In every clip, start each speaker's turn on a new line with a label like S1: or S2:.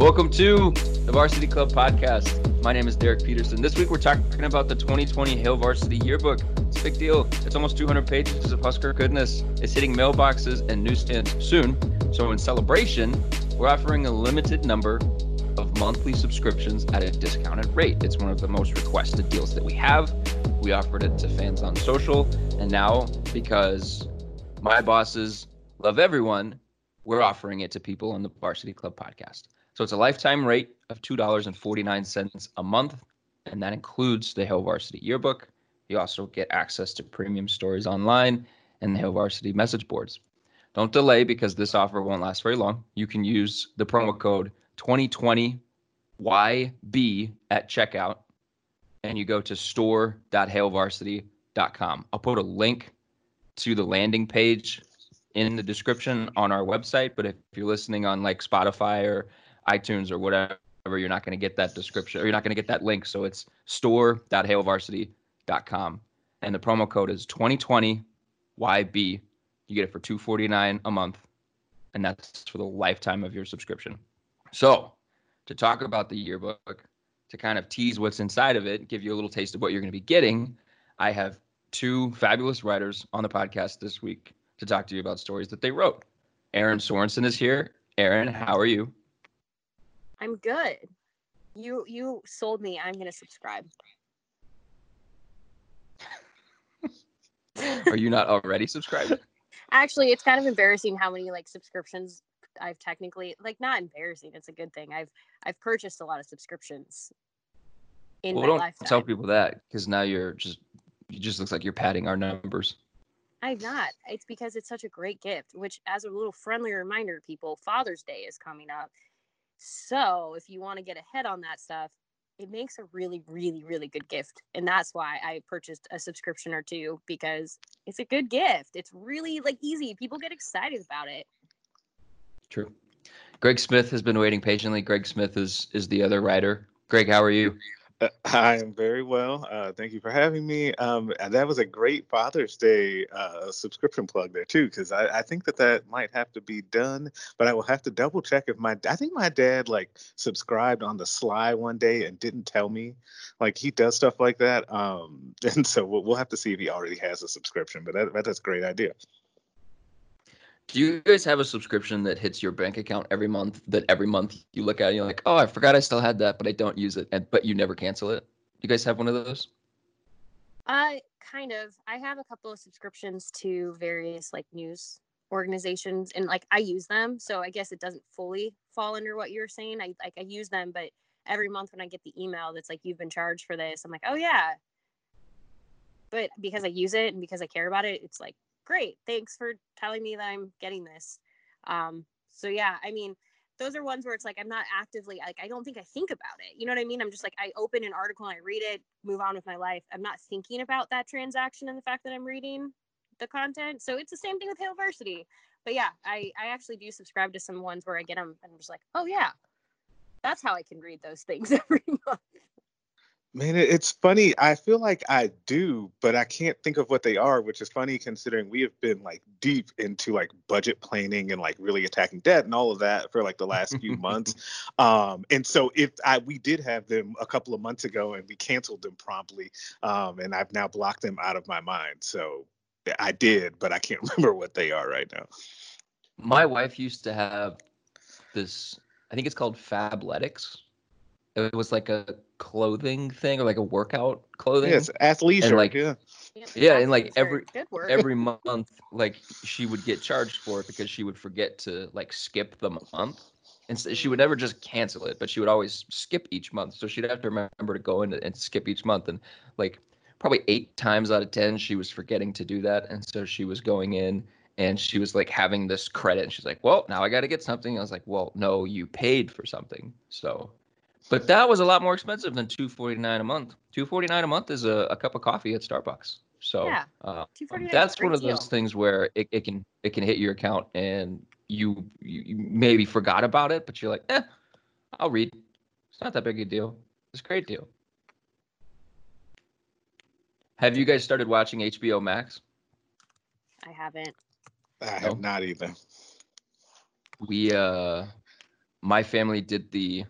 S1: Welcome to the Varsity Club podcast. My name is Derek Peterson. This week we're talking about the 2020 Hail Varsity Yearbook. It's a big deal. It's almost 200 pages of Husker goodness. It's hitting mailboxes and newsstands soon. So in celebration, we're offering a limited number of monthly subscriptions at a discounted rate. It's one of the most requested deals that we have. We offered it to fans on social, and now because my bosses love everyone, we're offering it to people on the Varsity Club podcast. So it's a lifetime rate of $2.49 a month, and that includes the Hail Varsity Yearbook. You also get access to premium stories online and the Hail Varsity message boards. Don't delay because this offer won't last very long. You can use the promo code 2020YB at checkout, and you go to store.hailvarsity.com. I'll put a link to the landing page in the description on our website, but if you're listening on like Spotify or iTunes or whatever, you're not going to get that description or you're not going to get that link. So it's store.hailvarsity.com. And the promo code is 2020YB. You get it for 249 a month. And that's for the lifetime of your subscription. So to talk about the yearbook, to kind of tease what's inside of it, give you a little taste of what you're going to be getting, I have two fabulous writers on the podcast this week to talk to you about stories that they wrote. Aaron Sorensen is here. Aaron, how are you?
S2: I'm good. You you sold me. I'm gonna subscribe.
S1: Are you not already subscribed?
S2: Actually, it's kind of embarrassing how many like subscriptions I've technically like not embarrassing. It's a good thing. I've I've purchased a lot of subscriptions in
S1: well,
S2: my
S1: don't
S2: lifetime.
S1: tell people that because now you're just you just looks like you're padding our numbers.
S2: I'm not. It's because it's such a great gift. Which, as a little friendly reminder people, Father's Day is coming up. So if you want to get ahead on that stuff, it makes a really, really, really good gift. And that's why I purchased a subscription or two because it's a good gift. It's really like easy. People get excited about it.
S1: True. Greg Smith has been waiting patiently. Greg Smith is is the other writer. Greg, how are you?
S3: I am very well. Uh, thank you for having me. Um, and that was a great Father's Day uh, subscription plug there too, because I, I think that that might have to be done, but I will have to double check if my I think my dad like subscribed on the sly one day and didn't tell me. Like he does stuff like that, um, and so we'll, we'll have to see if he already has a subscription. But that, that's a great idea.
S1: Do you guys have a subscription that hits your bank account every month? That every month you look at and you're like, oh, I forgot I still had that, but I don't use it, and but you never cancel it. You guys have one of those?
S2: I kind of. I have a couple of subscriptions to various like news organizations, and like I use them. So I guess it doesn't fully fall under what you're saying. I like I use them, but every month when I get the email that's like you've been charged for this, I'm like, oh yeah. But because I use it and because I care about it, it's like great. Thanks for telling me that I'm getting this. Um, so yeah, I mean, those are ones where it's like I'm not actively like I don't think I think about it. You know what I mean? I'm just like I open an article and I read it, move on with my life. I'm not thinking about that transaction and the fact that I'm reading the content. So it's the same thing with Hail Varsity. But yeah, I I actually do subscribe to some ones where I get them and I'm just like, oh yeah, that's how I can read those things every month.
S3: Man, it's funny. I feel like I do, but I can't think of what they are, which is funny considering we have been like deep into like budget planning and like really attacking debt and all of that for like the last few months. Um, and so if I we did have them a couple of months ago and we canceled them promptly, um, and I've now blocked them out of my mind. So I did, but I can't remember what they are right now.
S1: My wife used to have this. I think it's called Fabletics, It was like a clothing thing or like a workout clothing.
S3: Yes, athleisure.
S1: And, like,
S3: yeah.
S1: Yeah, and like every every month, like she would get charged for it because she would forget to like skip the month, and so she would never just cancel it, but she would always skip each month. So she'd have to remember to go in and skip each month, and like probably eight times out of ten, she was forgetting to do that, and so she was going in and she was like having this credit, and she's like, "Well, now I got to get something." I was like, "Well, no, you paid for something, so." But that was a lot more expensive than two forty nine a month. Two forty nine a month is a, a cup of coffee at Starbucks. So
S2: Yeah,
S1: uh,
S2: $2.49 is a
S1: that's one of those
S2: deal.
S1: things where it, it can it can hit your account and you, you you maybe forgot about it, but you're like, eh, I'll read. It's not that big a deal. It's a great deal. Have you guys started watching HBO Max?
S2: I haven't.
S3: I have
S1: No.
S3: not either.
S1: we uh my family did the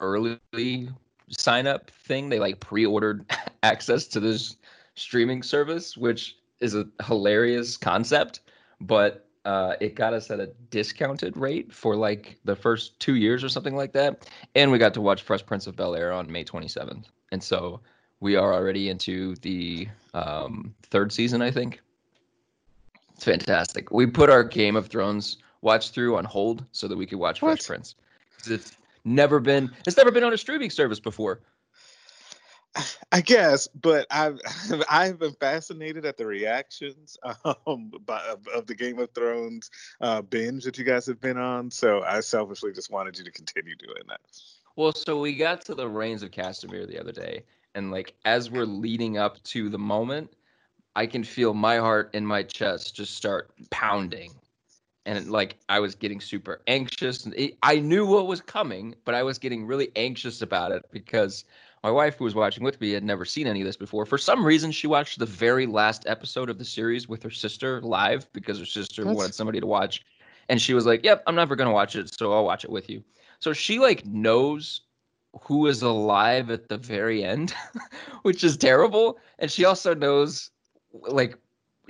S1: early sign up thing they like pre-ordered access to this streaming service which is a hilarious concept but uh it got us at a discounted rate for like the first two years or something like that and we got to watch fresh prince of bel air on may 27th and so we are already into the um third season i think it's fantastic we put our game of thrones watch through on hold so that we could watch
S3: What?
S1: Fresh Prince. It's never been it's never been on a streaming service before.
S3: I guess, but I've I've been fascinated at the reactions um, by, of, of the Game of Thrones uh, binge that you guys have been on. So I selfishly just wanted you to continue doing that.
S1: Well, so we got to the Rains of Castamere the other day, and like as we're leading up to the moment, I can feel my heart in my chest just start pounding. And like I was getting super anxious, and it, I knew what was coming, but I was getting really anxious about it because my wife, who was watching with me, had never seen any of this before. For some reason, she watched the very last episode of the series with her sister live because her sister
S3: That's-
S1: wanted somebody to watch, and she was like, "Yep, I'm never gonna watch it, so I'll watch it with you." So she like knows who is alive at the very end, which is terrible. And she also knows like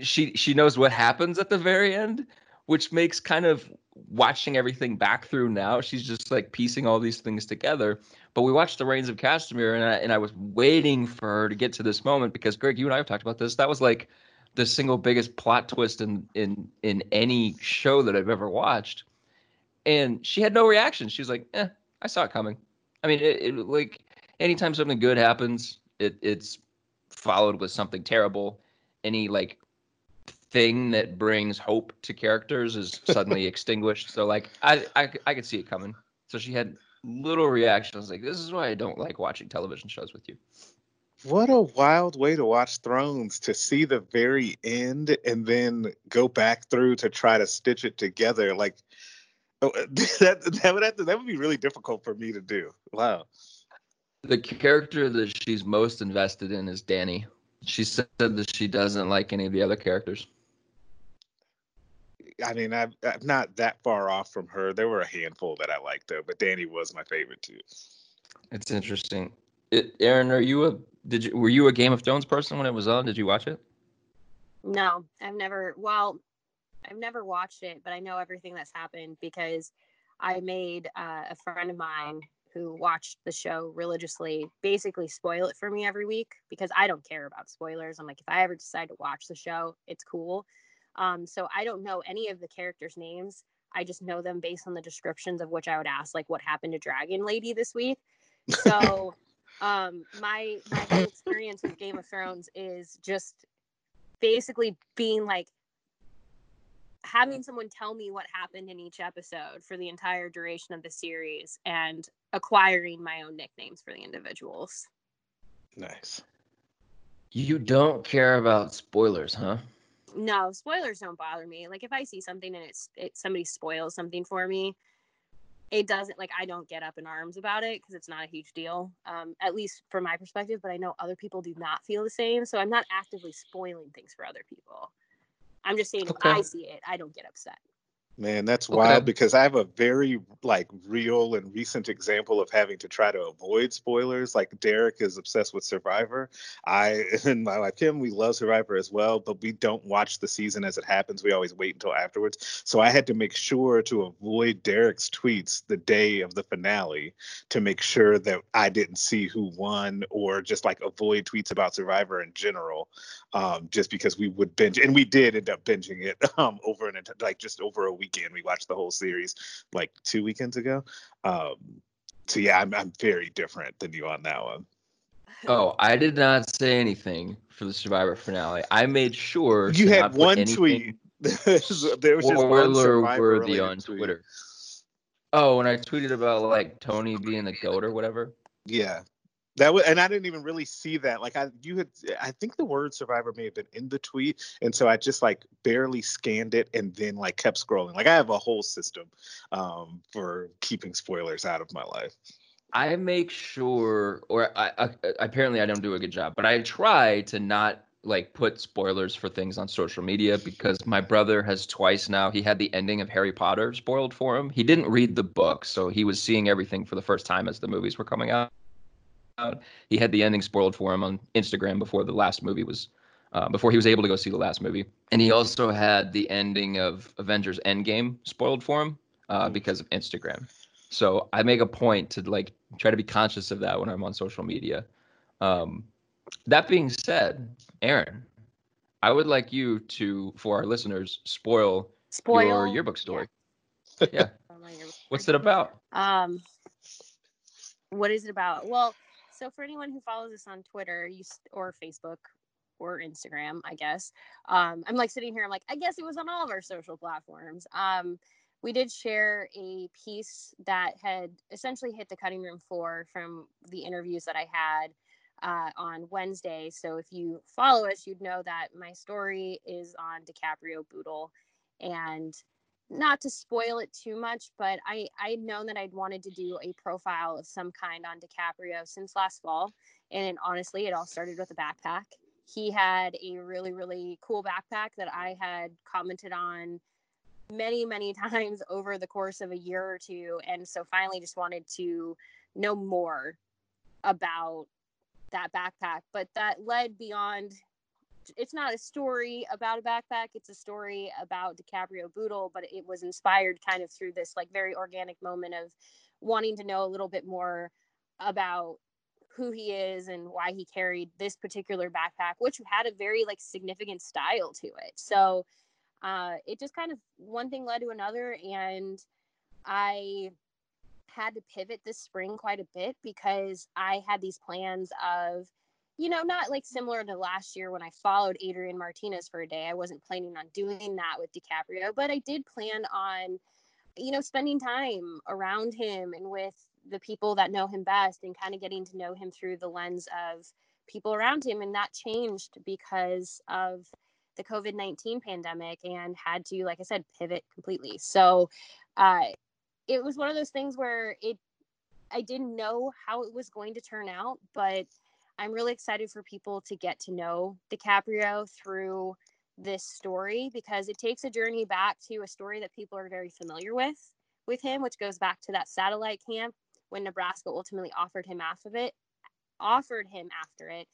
S1: she she knows what happens at the very end, which makes kind of watching everything back through now. She's just like piecing all these things together. But we watched the Rains of Castamere, and I, and I was waiting for her to get to this moment because Greg, you and I have talked about this. That was like the single biggest plot twist in in in any show that I've ever watched. And she had no reaction. She was like, "Eh, I saw it coming." I mean, it, it like anytime something good happens, it it's followed with something terrible. Any like thing that brings hope to characters is suddenly extinguished. So like I, I I could see it coming. So she had little reaction. I was like, this is why I don't like watching television shows with you.
S3: What a wild way to watch Thrones to see the very end and then go back through to try to stitch it together. Like oh, that that would have to, that would be really difficult for me to do. Wow.
S1: The character that she's most invested in is Danny. She said that she doesn't like any of the other characters.
S3: I mean, I'm, I'm not that far off from her. There were a handful that I liked though, but Danny was my favorite too.
S1: It's interesting. It, Aaron, are you a did you were you a Game of Thrones person when it was on? Did you watch it?
S2: No, I've never. Well, I've never watched it, but I know everything that's happened because I made uh, a friend of mine who watched the show religiously basically spoil it for me every week because I don't care about spoilers. I'm like, if I ever decide to watch the show, it's cool. Um, so I don't know any of the characters' names. I just know them based on the descriptions of which I would ask, like, what happened to Dragon Lady this week. So um my my whole experience with Game of Thrones is just basically being like having someone tell me what happened in each episode for the entire duration of the series and acquiring my own nicknames for the individuals.
S3: Nice.
S1: You don't care about spoilers, huh?
S2: No, spoilers don't bother me. Like if I see something and it's it somebody spoils something for me, it doesn't like I don't get up in arms about it because it's not a huge deal. Um, at least from my perspective, but I know other people do not feel the same. So I'm not actively spoiling things for other people. I'm just saying
S1: Okay.
S2: if I see it, I don't get upset.
S3: Man, that's
S1: Okay.
S3: wild because I have a very like real and recent example of having to try to avoid spoilers. Like Derek is obsessed with Survivor. I and my wife Kim, we love Survivor as well, but we don't watch the season as it happens. We always wait until afterwards. So I had to make sure to avoid Derek's tweets the day of the finale to make sure that I didn't see who won or just like avoid tweets about Survivor in general. Um, just because we would binge and we did end up binging it um over an enti- like just over a weekend. We watched the whole series like two weekends ago. Um, so yeah, I'm I'm very different than you on that one.
S1: Oh, I did not say anything for the Survivor finale. I made sure
S3: You
S1: to
S3: had one tweet. there was just one
S1: spoiler worthy on
S3: tweet.
S1: Twitter. Oh, when I tweeted about like Tony being the goat or whatever.
S3: Yeah. That was, and I didn't even really see that. Like I, you had, I think the word "survivor" may have been in the tweet, and so I just like barely scanned it and then like kept scrolling. Like I have a whole system um, for keeping spoilers out of my life.
S1: I make sure, or I, I apparently I don't do a good job, but I try to not like put spoilers for things on social media because my brother has twice now. He had the ending of Harry Potter spoiled for him. He didn't read the book, so he was seeing everything for the first time as the movies were coming out. He had the ending spoiled for him on Instagram before the last movie was, uh, before he was able to go see the last movie. And he also had the ending of Avengers Endgame spoiled for him uh, because of Instagram. So I make a point to like try to be conscious of that when I'm on social media. Um, that being said, Aaron, I would like you to, for our listeners, spoil,
S2: Spoil
S1: your yearbook story. Yeah.
S2: My yearbook.
S1: What's it about?
S2: Um, what is it about? Well, so for anyone who follows us on Twitter, you or Facebook or Instagram, I guess. Um, I'm like sitting here. I'm like, I guess it was on all of our social platforms. Um, we did share a piece that had essentially hit the cutting room floor from the interviews that I had uh, on Wednesday. So if you follow us, you'd know that my story is on DiCaprio Bootle, and not to spoil it too much, but I I'd known that I'd wanted to do a profile of some kind on DiCaprio since last fall, and honestly, it all started with a backpack. He had a really really cool backpack that I had commented on many many times over the course of a year or two, and so finally just wanted to know more about that backpack. But that led beyond it's not a story about a backpack it's a story about DiCaprio Bootle but it was inspired kind of through this like very organic moment of wanting to know a little bit more about who he is and why he carried this particular backpack which had a very like significant style to it. So uh it just kind of one thing led to another and I had to pivot this spring quite a bit because I had these plans of you know, not like similar to last year when I followed Adrian Martinez for a day. I wasn't planning on doing that with DiCaprio, but I did plan on, you know, spending time around him and with the people that know him best and kind of getting to know him through the lens of people around him. And that changed because of the COVID 19 pandemic and had to, like I said, pivot completely. So uh, it was one of those things where it, I didn't know how it was going to turn out, but I'm really excited for people to get to know DiCaprio through this story because it takes a journey back to a story that people are very familiar with with him, which goes back to that satellite camp when Nebraska ultimately offered him after it, offered him after it.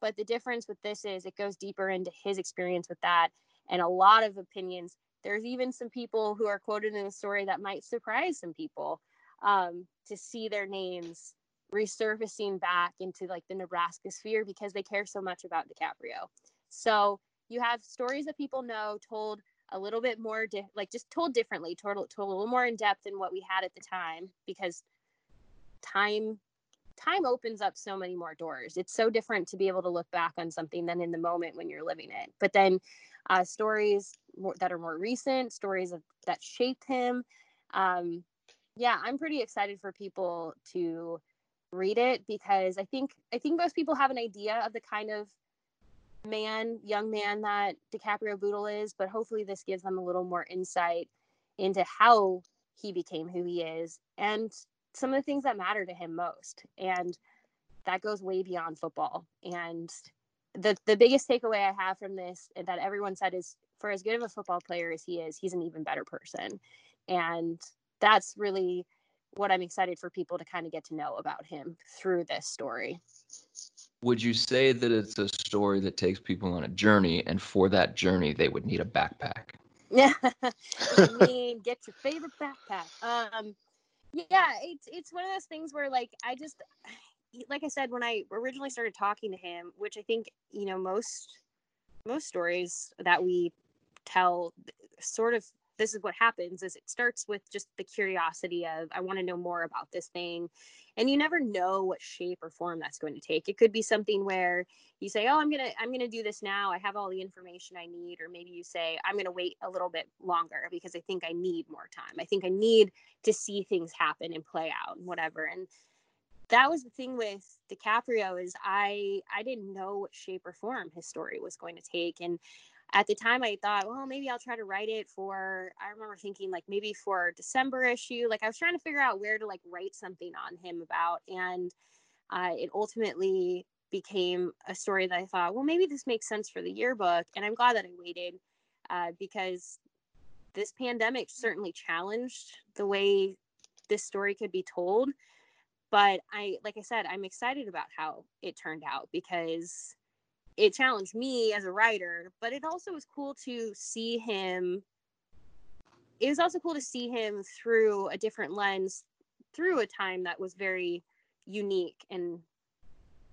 S2: But the difference with this is it goes deeper into his experience with that and a lot of opinions. There's even some people who are quoted in the story that might surprise some people um, to see their names resurfacing back into like the Nebraska sphere because they care so much about DiCaprio. So you have stories that people know told a little bit more, di- like just told differently, told, told a little more in depth than what we had at the time because time time opens up so many more doors. It's so different to be able to look back on something than in the moment when you're living it. But then uh, stories more, that are more recent, stories of, that shaped him. Um, yeah, I'm pretty excited for people to read it because I think I think most people have an idea of the kind of man, young man that DiCaprio Bootle is, but hopefully this gives them a little more insight into how he became who he is and some of the things that matter to him most. And that goes way beyond football. And the the biggest takeaway I have from this and that everyone said is for as good of a football player as he is, he's an even better person. And that's really what I'm excited for people to kind of get to know about him through this story.
S1: Would you say that it's a story that takes people on a journey, and for that journey, they would need a backpack?
S2: Yeah, I mean, get your favorite backpack. Um, yeah, it's it's one of those things where like I just, like I said when I originally started talking to him, which I think you know most most stories that we tell sort of this is what happens is it starts with just the curiosity of i want to know more about this thing. And you never know what shape or form that's going to take. It could be something where you say oh i'm gonna i'm gonna do this now. I have all the information i need. Or maybe you say i'm gonna wait a little bit longer because i think i need more time. I think i need to see things happen and play out and whatever. And that was the thing with DiCaprio is I I didn't know what shape or form his story was going to take. And at the time I thought, well, maybe I'll try to write it for, I remember thinking like maybe for December issue. Like I was trying to figure out where to like write something on him about. And uh, it ultimately became a story that I thought, well, maybe this makes sense for the yearbook. And I'm glad that I waited uh, because this pandemic certainly challenged the way this story could be told. But I, like I said, I'm excited about how it turned out because it challenged me as a writer, but it also was cool to see him. It was also cool to see him through a different lens, through a time that was very unique. And,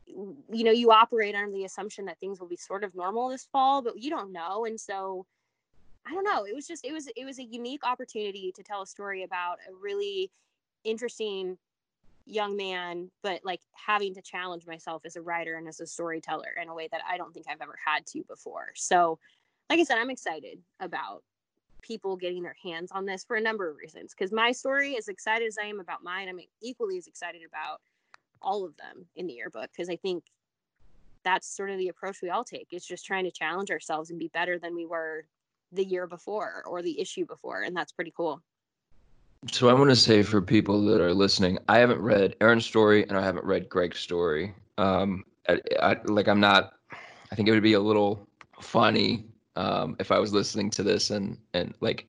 S2: you know, you operate under the assumption that things will be sort of normal this fall, but you don't know. And so, I don't know. It was just, it was, it was a unique opportunity to tell a story about a really interesting young man, but like having to challenge myself as a writer and as a storyteller in a way that I don't think I've ever had to before. So, like I said, I'm excited about people getting their hands on this for a number of reasons. Because my story, as excited as I am about mine, I'm equally as excited about all of them in the yearbook because I think that's sort of the approach we all take. It's just trying to challenge ourselves and be better than we were the year before or the issue before. And that's pretty cool.
S1: So I want to say for people that are listening, I haven't read Aaron's story and I haven't read Greg's story. Um, I, I, like I'm not. I think it would be a little funny um, if I was listening to this and and like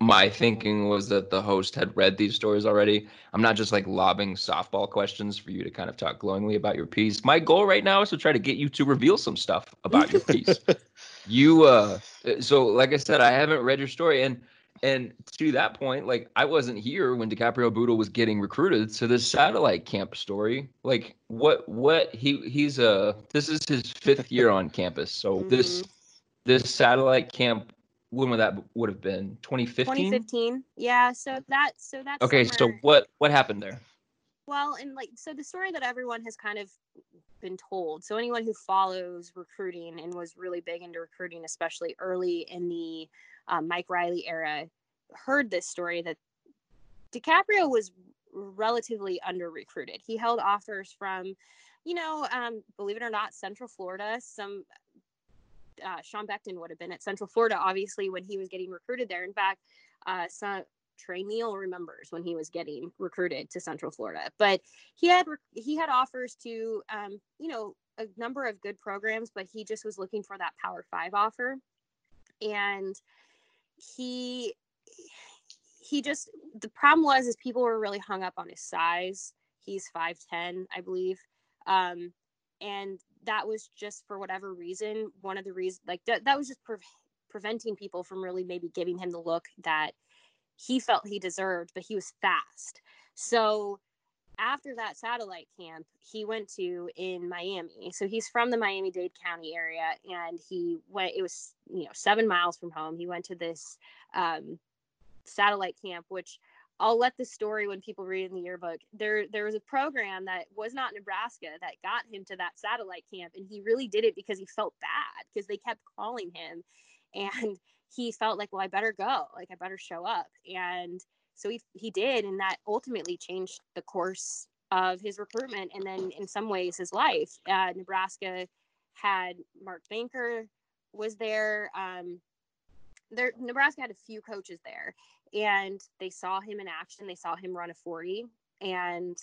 S1: my thinking was that the host had read these stories already. I'm not just like lobbing softball questions for you to kind of talk glowingly about your piece. My goal right now is to try to get you to reveal some stuff about your piece. you uh so like I said, I haven't read your story and and to that point, like I wasn't here when DiCaprio Bootle was getting recruited. So this satellite camp story, like what what he he's a this is his fifth year on campus. So mm-hmm. this this satellite camp when would that would have been 2015
S2: 2015 yeah so that so that's
S1: okay summer, so what what happened there
S2: well and like so the story that everyone has kind of been told so anyone who follows recruiting and was really big into recruiting especially early in the um, Mike Riley era heard this story that DiCaprio was relatively under recruited. He held offers from, you know, um, believe it or not, Central Florida. Some uh, Sean Beckton would have been at Central Florida, obviously, when he was getting recruited there. In fact, uh, some, Trey Neal remembers when he was getting recruited to Central Florida. But he had he had offers to, um, you know, a number of good programs, but he just was looking for that Power Five offer, and he he just the problem was is people were really hung up on his size he's 5'10 i believe um and that was just for whatever reason one of the reasons like that, that was just pre- preventing people from really maybe giving him the look that he felt he deserved but he was fast so after that satellite camp he went to in Miami. So he's from the Miami-Dade County area and he went it was, you know, 7 miles from home. He went to this um, satellite camp which I'll let the story when people read in the yearbook. There there was a program that was not Nebraska that got him to that satellite camp and he really did it because he felt bad because they kept calling him and he felt like, well, I better go. Like I better show up. And so he, he did and that ultimately changed the course of his recruitment and then in some ways his life uh, nebraska had mark banker was there um, there nebraska had a few coaches there and they saw him in action they saw him run a 40 and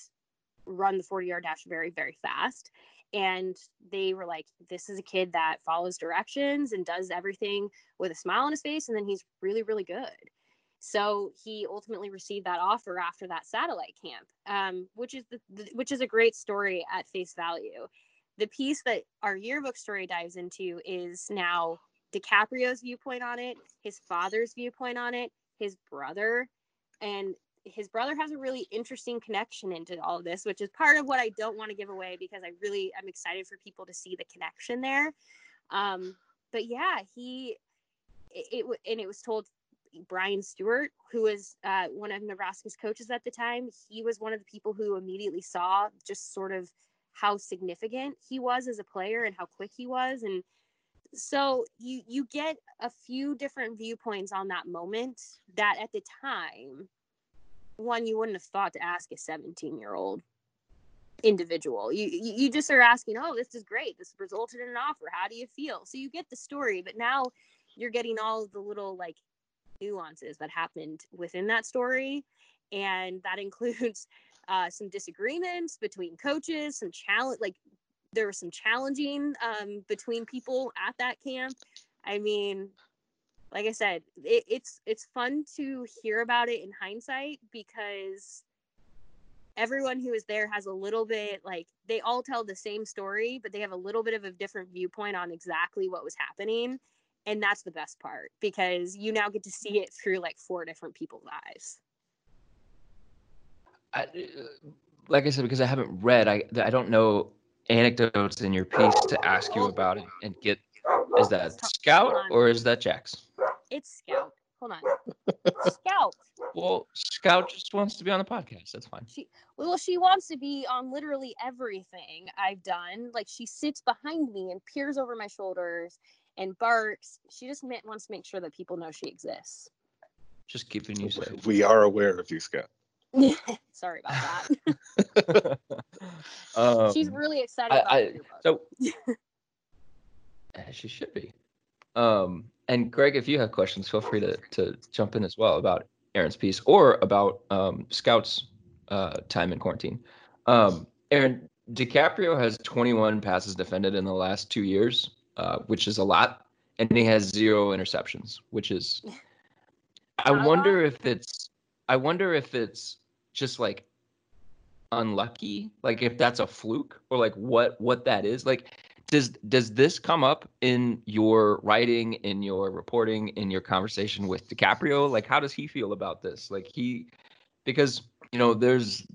S2: run the 40 yard dash very very fast and they were like this is a kid that follows directions and does everything with a smile on his face and then he's really really good. So he ultimately received that offer after that satellite camp um, which is the, the, which is a great story at face value. The piece that our yearbook story dives into is now DiCaprio's viewpoint on it, his father's viewpoint on it, his brother, and his brother has a really interesting connection into all of this, which is part of what I don't want to give away because I really I'm excited for people to see the connection there. Um, but yeah, he it, it and it was told Brian Stewart, who was uh, one of Nebraska's coaches at the time, he was one of the people who immediately saw just sort of how significant he was as a player and how quick he was and so you you get a few different viewpoints on that moment that at the time one you wouldn't have thought to ask a 17 year old individual. You you just are asking oh this is great. This resulted in an offer. How do you feel? So you get the story but now you're getting all the little like nuances that happened within that story. And that includes uh, some disagreements between coaches some challenge like there was some challenging um, between people at that camp. I mean, like I said, it, it's it's fun to hear about it in hindsight because everyone who is there has a little bit like they all tell the same story, but they have a little bit of a different viewpoint on exactly what was happening. And that's the best part because you now get to see it through like four different people's eyes.
S1: I, like I said, because I haven't read, I I don't know anecdotes in your piece to ask you about it and get is that scout or is that jax
S2: it's scout. Hold on. Scout.
S1: Well scout just wants to be on the podcast. That's fine.
S2: She well she wants to be on literally everything i've done. Like she sits behind me and peers over my shoulders and barks. She just wants to make sure that people know she exists.
S1: Just keeping you safe.
S3: We are aware of you scout.
S2: Sorry about that. um, She's really excited I, I,
S1: So she should be. Um, and Greg, if you have questions, feel free to to jump in as well about Aaron's piece or about um, Scout's uh, time in quarantine. Um, Aaron DiCaprio has 21 passes defended in the last two years, uh, which is a lot, and he has zero interceptions, which is. I wonder if it's. I wonder if it's just like unlucky like if that's a fluke or like what what that is like does does this come up in your writing in your reporting in your conversation with DiCaprio like how does he feel about this like he because you know there's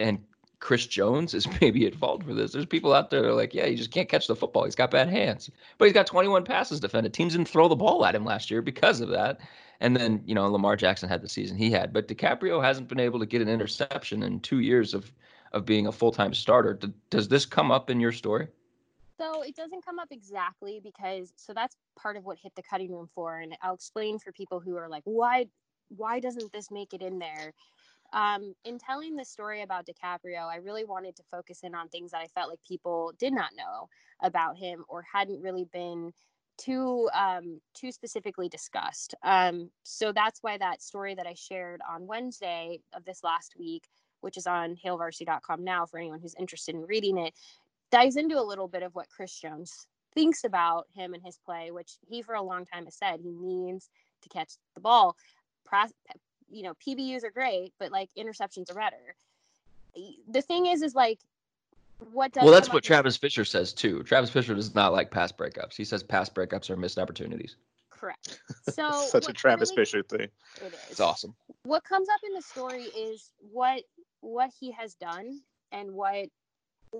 S1: and Chris Jones is maybe at fault for this. There's people out there that are like, yeah, he just can't catch the football. He's got bad hands, but he's got 21 passes defended. Teams didn't throw the ball at him last year because of that. And then, you know, Lamar Jackson had the season he had, but DiCaprio hasn't been able to get an interception in two years of of being a full time starter. does this come up in your story?
S2: So it doesn't come up exactly because so that's part of what hit the cutting room floor, and I'll explain for people who are like, why why doesn't this make it in there? Um, in telling the story about DiCaprio, I really wanted to focus in on things that I felt like people did not know about him or hadn't really been too um, too specifically discussed. Um, so that's why that story that I shared on Wednesday of this last week, which is on hailvarsity.com now for anyone who's interested in reading it, dives into a little bit of what Chris Jones thinks about him and his play, which he for a long time has said he needs to catch the ball. You know, PBUs are great, but like interceptions are better. The thing is, is like what does
S1: well that's what travis fisher says too. Travis fisher does not like pass breakups. He says pass breakups are missed opportunities.
S2: Correct. So
S3: such a travis really, fisher thing.
S1: it is. It's awesome.
S2: What comes up in the story is what what he has done and what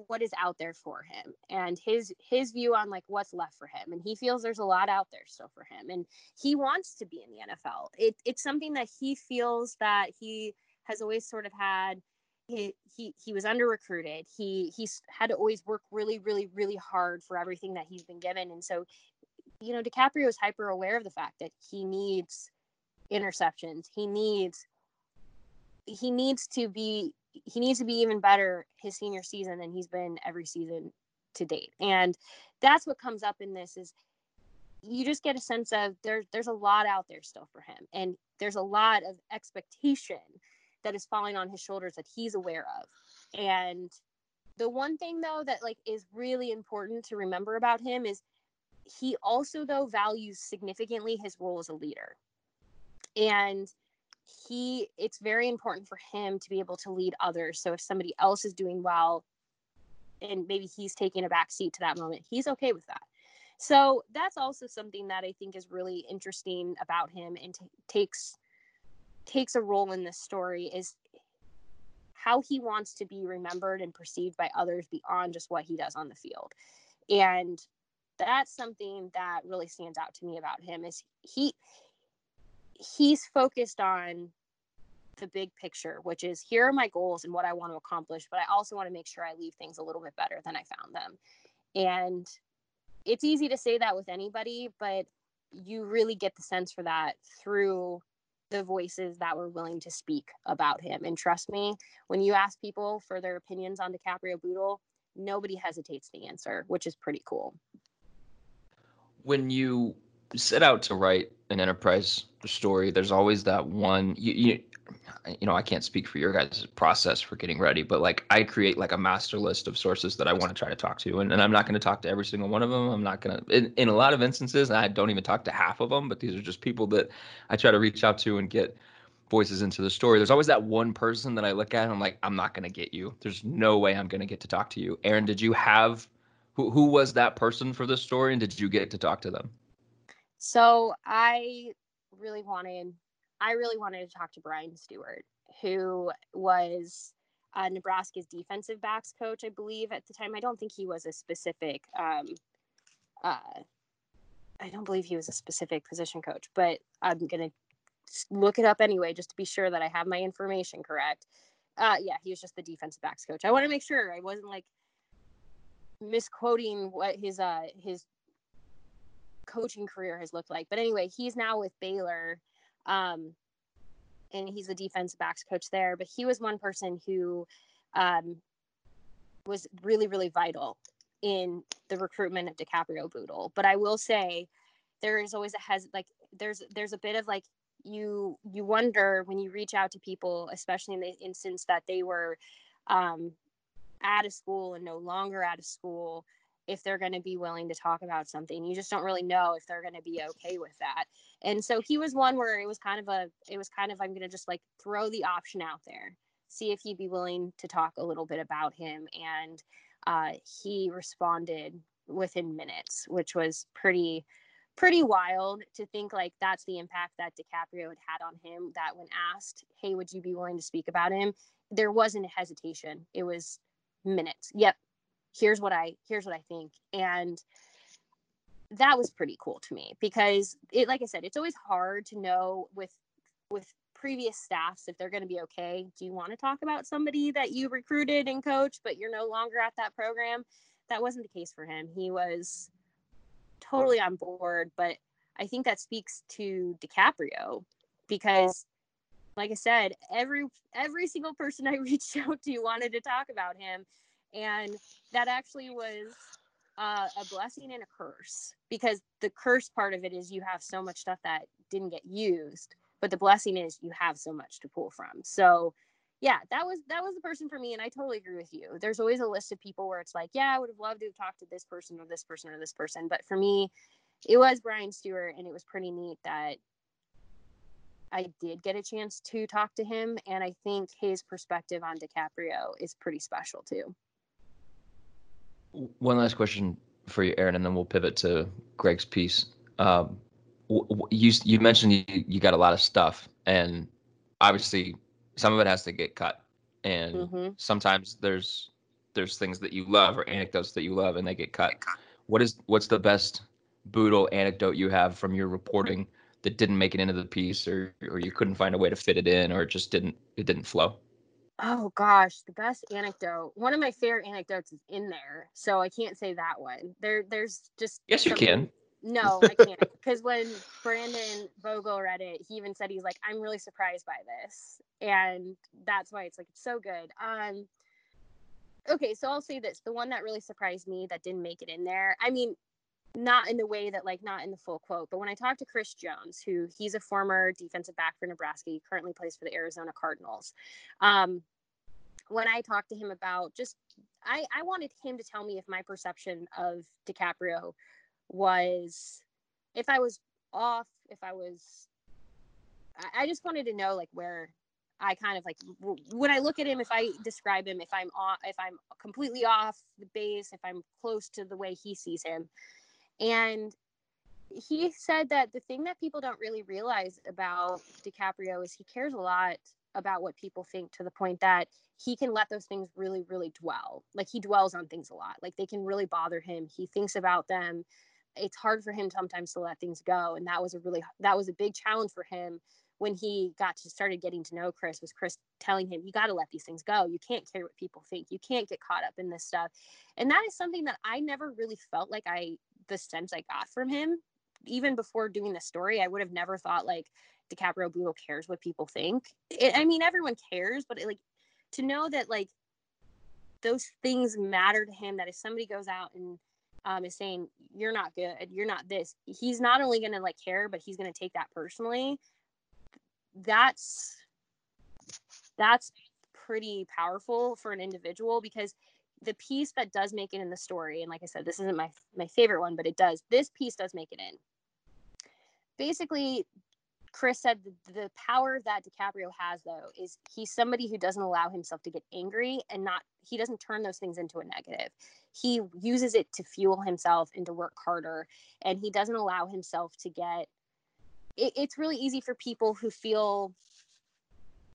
S2: what is out there for him and his his view on like what's left for him and he feels there's a lot out there still for him and he wants to be in the NFL it, it's something that he feels that he has always sort of had he he he was under recruited. He he's had to always work really really really hard for everything that he's been given, and so you know DiCaprio is hyper aware of the fact that he needs interceptions. He needs he needs to be he needs to be even better his senior season than he's been every season to date, and that's what comes up in this is you just get a sense of there's there's a lot out there still for him. And there's a lot of expectation that is falling on his shoulders that he's aware of. And the one thing though that like is really important to remember about him is he also though values significantly his role as a leader. And he it's very important for him to be able to lead others. So if somebody else is doing well and maybe he's taking a back seat to that moment he's okay with that. So that's also something that i think is really interesting about him and t- takes takes a role in this story is how he wants to be remembered and perceived by others beyond just what he does on the field. And that's something that really stands out to me about him is he he's focused on the big picture, which is here are my goals and what I want to accomplish, but I also want to make sure I leave things a little bit better than I found them. And it's easy to say that with anybody, but you really get the sense for that through the voices that were willing to speak about him. And trust me, when you ask people for their opinions on DiCaprio Bootle, nobody hesitates to answer, which is pretty cool.
S1: When you set out to write an enterprise story, there's always that one you, you you know, I can't speak for your guys' process for getting ready, but like I create like a master list of sources that I want to try to talk to. And, and I'm not going to talk to every single one of them. I'm not going to, in, in a lot of instances, I don't even talk to half of them, but these are just people that I try to reach out to and get voices into the story. There's always that one person that I look at and I'm like, I'm not going to get you. There's no way I'm going to get to talk to you. Aaron, did you have, who, who was that person for this story and did you get to talk to them?
S2: So I really wanted, I really wanted to talk to Brian Stewart, who was uh, Nebraska's defensive backs coach, I believe at the time. I don't think he was a specific, um, uh, I don't believe he was a specific position coach, but I'm gonna look it up anyway just to be sure that I have my information correct. Uh, yeah, he was just the defensive backs coach. I want to make sure I wasn't like misquoting what his uh his coaching career has looked like. But anyway, he's now with Baylor. Um, and he's the defensive backs coach there. But he was one person who um, was really, really vital in the recruitment of DiCaprio Bootle. But I will say there is always a has like there's there's a bit of like you you wonder when you reach out to people, especially in the instance that they were um, out of school and no longer out of school if they're going to be willing to talk about something. You just don't really know if they're going to be okay with that. And so he was one where it was kind of a, it was kind of, I'm going to just like throw the option out there, see if he'd be willing to talk a little bit about him. And uh, he responded within minutes, which was pretty, pretty wild to think like that's the impact that DiCaprio had had on him. That when asked, Hey, would you be willing to speak about him? There wasn't a hesitation. It was minutes. Yep, here's what i here's what i think. And that was pretty cool to me because it like i said it's always hard to know with with previous staffs if they're going to be okay. Do you want to talk about somebody that you recruited and coached but you're no longer at that program? That wasn't the case for him. He was totally on board but i think that speaks to DiCaprio because like i said every every single person i reached out to wanted to talk about him and that actually was uh, a blessing and a curse because the curse part of it is you have so much stuff that didn't get used but the blessing is you have so much to pull from. So yeah that was that was the person for me and i totally agree with you. There's always a list of people where it's like yeah i would have loved to have talked to this person or this person or this person but for me it was brian stewart and it was pretty neat that i did get a chance to talk to him and i think his perspective on DiCaprio is pretty special too
S1: one last question for you, Aaron, and then we'll pivot to Greg's piece. Um, you you mentioned you, you got a lot of stuff, and obviously some of it has to get cut, and mm-hmm. sometimes there's there's things that you love or anecdotes that you love, and they get cut. What is what's the best Bootle anecdote you have from your reporting that didn't make it into the piece, or or you couldn't find a way to fit it in, or it just didn't it didn't flow?
S2: Oh gosh, the best anecdote. One of my favorite anecdotes is in there, so I can't say that one. There, there's just
S1: yes, you can.
S2: No, I can't because when Brandon Vogel read it, he even said he's like, "I'm really surprised by this," and that's why it's like it's so good. Um, okay, so I'll say this: the one that really surprised me that didn't make it in there. I mean, not in the way that like not in the full quote, but when I talked to Chris Jones, who he's a former defensive back for Nebraska, he currently plays for the Arizona Cardinals. Um, when I talked to him about just, I, I wanted him to tell me if my perception of DiCaprio was, if I was off, if I was, I, I just wanted to know like where I kind of like when I look at him, if I describe him, if I'm off, if I'm completely off the base, if I'm close to the way he sees him, and he said that the thing that people don't really realize about DiCaprio is he cares a lot about what people think to the point that he can let those things really, really dwell. Like he dwells on things a lot. Like they can really bother him. He thinks about them. It's hard for him sometimes to let things go. And that was a really that was a big challenge for him when he got to started getting to know Chris was Chris telling him you got to let these things go. You can't care what people think. You can't get caught up in this stuff. And that is something that I never really felt like I the sense I got from him even before doing the story. I would have never thought like DiCaprio Bootle cares what people think. It, I mean everyone cares, but it, like to know that like those things matter to him that if somebody goes out and um, is saying you're not good you're not this he's not only to like care but he's to take that personally that's that's pretty powerful for an individual because the piece that does make it in the story and like i said this isn't my my favorite one but it does this piece does make it in. Basically chris said the, the power that dicaprio has though is he's somebody who doesn't allow himself to get angry and not he doesn't turn those things into a negative. He uses it to fuel himself and to work harder and he doesn't allow himself to get it, it's really easy for people who feel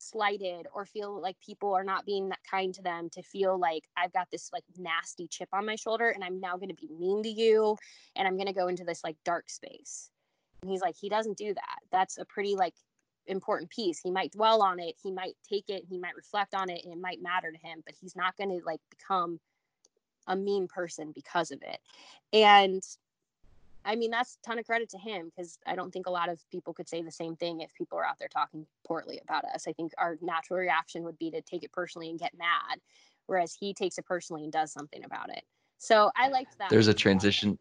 S2: slighted or feel like people are not being that kind to them to feel like I've got this like nasty chip on my shoulder and I'm now going to be mean to you and I'm going to go into this like dark space. And he's like, he doesn't do that. That's a pretty like important piece. He might dwell on it, he might take it, he might reflect on it, and it might matter to him, but he's not going to like become a mean person because of it. And I mean, that's a ton of credit to him because I don't think a lot of people could say the same thing if people are out there talking poorly about us. I think our natural reaction would be to take it personally and get mad, whereas he takes it personally and does something about it. So I liked that.
S1: There's a transition.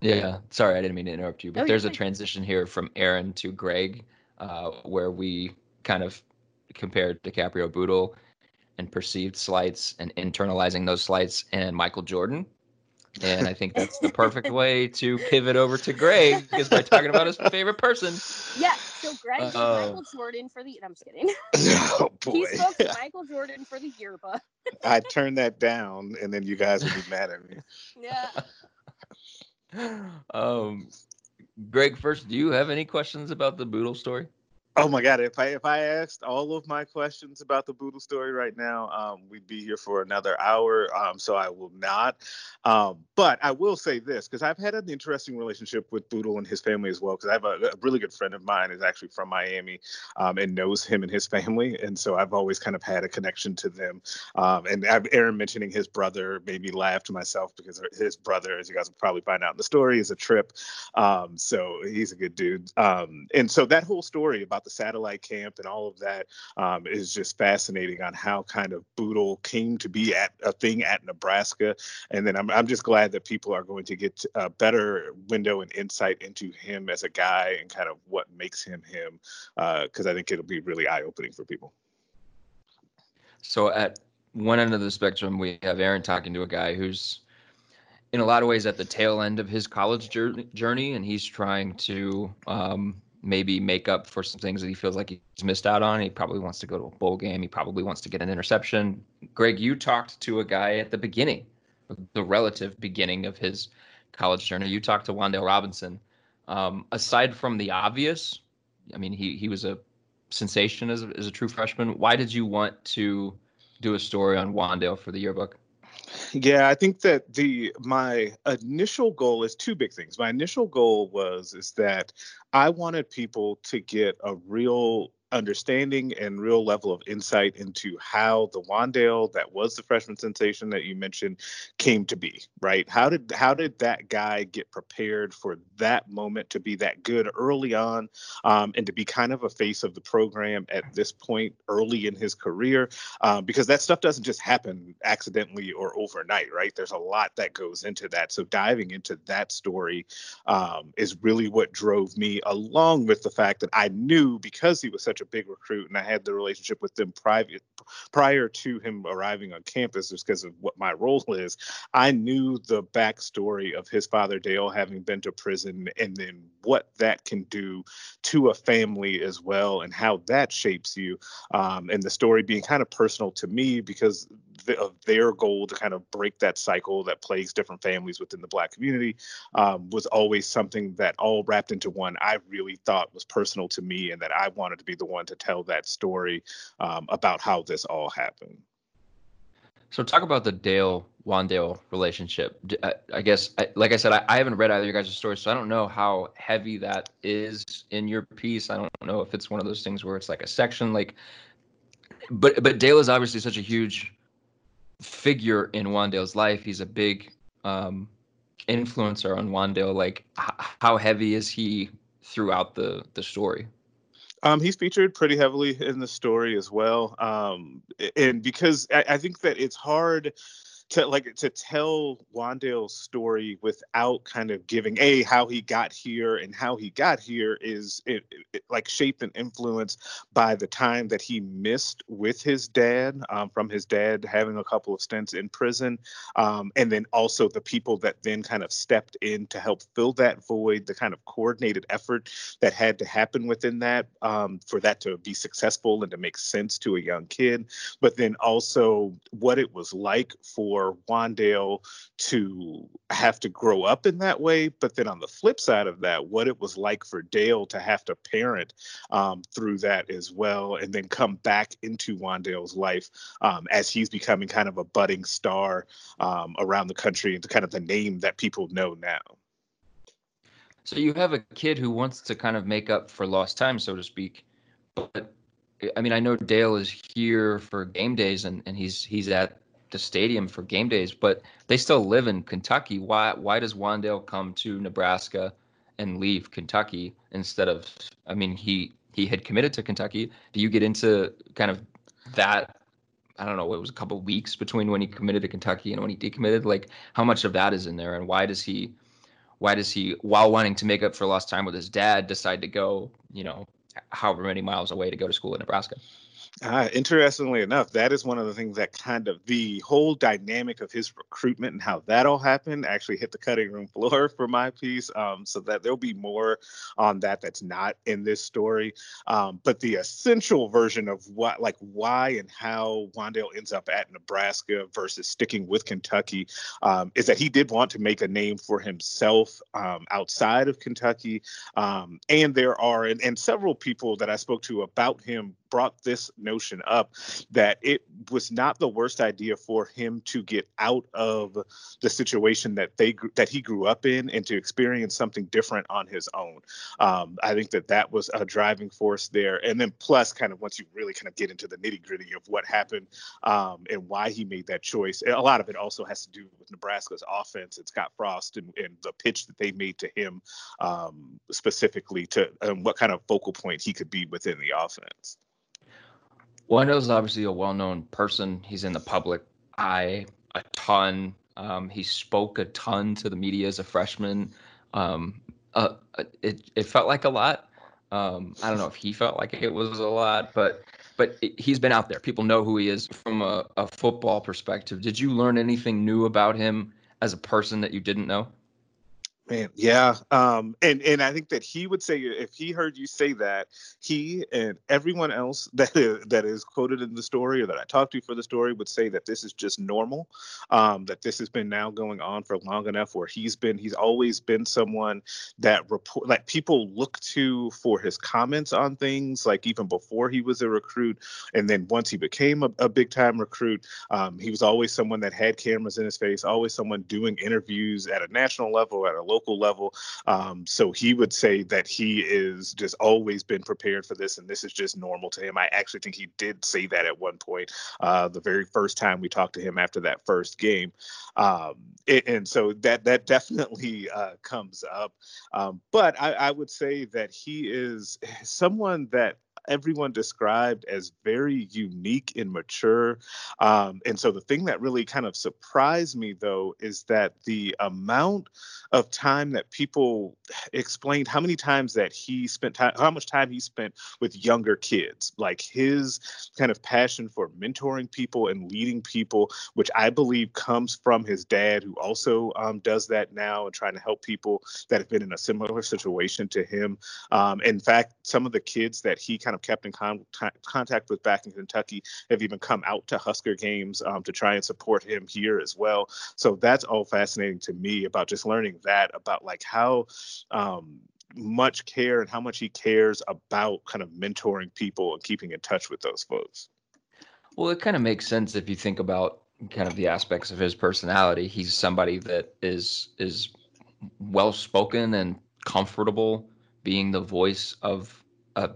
S1: Yeah, sorry, I didn't mean to interrupt you, but there's a transition here from Aaron to Greg, uh, where we kind of compared DiCaprio Bootle and perceived slights and internalizing those slights and Michael Jordan and I think that's the perfect way to pivot over to Greg because we're talking about his favorite person.
S2: Yeah, so Greg uh, Michael Jordan for the. I'm just kidding. Oh boy. He spoke to Michael Jordan for the yearbook.
S3: I turned that down, and then you guys would be mad at me.
S2: Yeah.
S1: um, Greg, first, do you have any questions about the Bootle story?
S3: Oh my God! If I if I asked all of my questions about the Bootle story right now, um, we'd be here for another hour. Um, so I will not. Um, but I will say this because I've had an interesting relationship with Bootle and his family as well. Because I have a, a, really good friend of mine is actually from Miami um, and knows him and his family, and so I've always kind of had a connection to them. Um, and I've, Aaron mentioning his brother made me laugh to myself because his brother, as you guys will probably find out in the story, is a trip. Um, so he's a good dude. and so that whole story about the satellite camp and all of that um, is just fascinating on how kind of Bootle came to be at a thing at Nebraska. And then I'm, I'm just glad that people are going to get a better window and insight into him as a guy and kind of what makes him him, because uh, I think it'll be really eye opening for people.
S1: So at one end of the spectrum, we have Aaron talking to a guy who's in a lot of ways at the tail end of his college journey, and he's trying to um, maybe make up for some things that he feels like he's missed out on. He probably wants to go to a bowl game. He probably wants to get an interception. Greg, you talked to a guy at the beginning, the relative beginning of his college journey. You talked to Wan'Dale Robinson. Um, aside from the obvious, I mean, he he was a sensation as a, as a true freshman. Why did you want to do a story on Wan'Dale for the yearbook?
S3: Yeah, I think that the my initial goal is two big things. My initial goal was is that I wanted people to get a real understanding and real level of insight into how the Wan'Dale that was the freshman sensation that you mentioned came to be, right? How did how did that guy get prepared for that moment to be that good early on, um, and to be kind of a face of the program at this point early in his career? Um, because that stuff doesn't just happen accidentally or overnight, right? There's a lot that goes into that. So diving into that story um, is really what drove me, along with the fact that I knew because he was such a big recruit, and I had the relationship with them private prior to him arriving on campus, just because of what my role is. I knew the backstory of his father Dale having been to prison, and then what that can do to a family as well, and how that shapes you. Um, and the story being kind of personal to me because of their goal to kind of break that cycle that plagues different families within the black community um, was always something that all wrapped into one I really thought was personal to me and that I wanted to be the one to tell that story um, about how this all happened.
S1: So talk about the Dale Wan'Dale relationship. I, I guess, like I said, I, I, haven't read either of your guys' stories, so I don't know how heavy that is in your piece. I don't know if it's one of those things where it's like a section, like. But but Dale is obviously such a huge figure in Wan'Dale's life. He's a big um, influencer on Wan'Dale. Like, h- how heavy is he throughout the the story?
S3: Um, he's featured pretty heavily in the story as well, um, and because I, I think that it's hard to like to tell Wan'Dale's story without kind of giving a how he got here and how he got here is it, it, like shaped and influenced by the time that he missed with his dad um, from his dad having a couple of stints in prison um, and then also the people that then kind of stepped in to help fill that void the kind of coordinated effort that had to happen within that um, for that to be successful and to make sense to a young kid. But then also what it was like for for Wan'Dale to have to grow up in that way. But then on the flip side of that, what it was like for Dale to have to parent um, through that as well, and then come back into Wan'Dale's life um, as he's becoming kind of a budding star um, around the country and kind of the name that people know now.
S1: So you have a kid who wants to kind of make up for lost time, so to speak. But I mean, I know Dale is here for game days and, and he's he's at the stadium for game days, but they still live in Kentucky. Why why does Wan'Dale come to Nebraska and leave Kentucky instead of I mean he he had committed to Kentucky. Do you get into kind of that I don't know, it was a couple weeks between when he committed to Kentucky and when he decommitted. Like how much of that is in there and why does he why does he while wanting to make up for lost time with his dad decide to go, you know, however many miles away to go to school in Nebraska?
S3: Uh, interestingly enough, that is one of the things that kind of the whole dynamic of his recruitment and how that all happened actually hit the cutting room floor for my piece. Um, so that there'll be more on that that's not in this story. Um, but the essential version of what, like, why and how Wan'Dale ends up at Nebraska versus sticking with Kentucky um, is that he did want to make a name for himself um, outside of Kentucky. Um, and there are, and, and several people that I spoke to about him brought this notion up that it was not the worst idea for him to get out of the situation that they that he grew up in and to experience something different on his own. Um, I think that that was a driving force there, and then plus, kind of once you really kind of get into the nitty gritty of what happened um, and why he made that choice, a lot of it also has to do with Nebraska's offense and Scott Frost and, and the pitch that they made to him um, specifically to what kind of focal point he could be within the offense.
S1: Wando is obviously a well-known person. He's in the public eye a ton. Um, he spoke a ton to the media as a freshman. Um, uh, it it felt like a lot. Um, I don't know if he felt like it was a lot, but but it, he's been out there. People know who he is from a, a football perspective. Did you learn anything new about him as a person that you didn't know?
S3: Man, yeah, um, and and I think that he would say if he heard you say that, he and everyone else that is, that is quoted in the story or that I talked to for the story would say that this is just normal, um, that this has been now going on for long enough. Where he's been, he's always been someone that report like people look to for his comments on things, like even before he was a recruit, and then once he became a, a big time recruit, um, he was always someone that had cameras in his face, always someone doing interviews at a national level, at a local level. Um, so he would say that he is just always been prepared for this, and this is just normal to him. I actually think he did say that at one point, uh, the very first time we talked to him after that first game, um, it, and so that that definitely uh, comes up. Um, but I, I would say that he is someone that everyone described as very unique and mature. Um, and so the thing that really kind of surprised me, though, is that the amount of time that people explained how many times that he spent time, how much time he spent with younger kids, like his kind of passion for mentoring people and leading people, which I believe comes from his dad, who also um, does that now and trying to help people that have been in a similar situation to him. Um, in fact, some of the kids that he kind of kept in con- contact with back in Kentucky have even come out to Husker games um, to try and support him here as well. So that's all fascinating to me about just learning that about like how um, much care and how much he cares about kind of mentoring people and keeping in touch with those folks.
S1: Well, it kind of makes sense if you think about kind of the aspects of his personality. He's somebody that is is well spoken and comfortable being the voice of a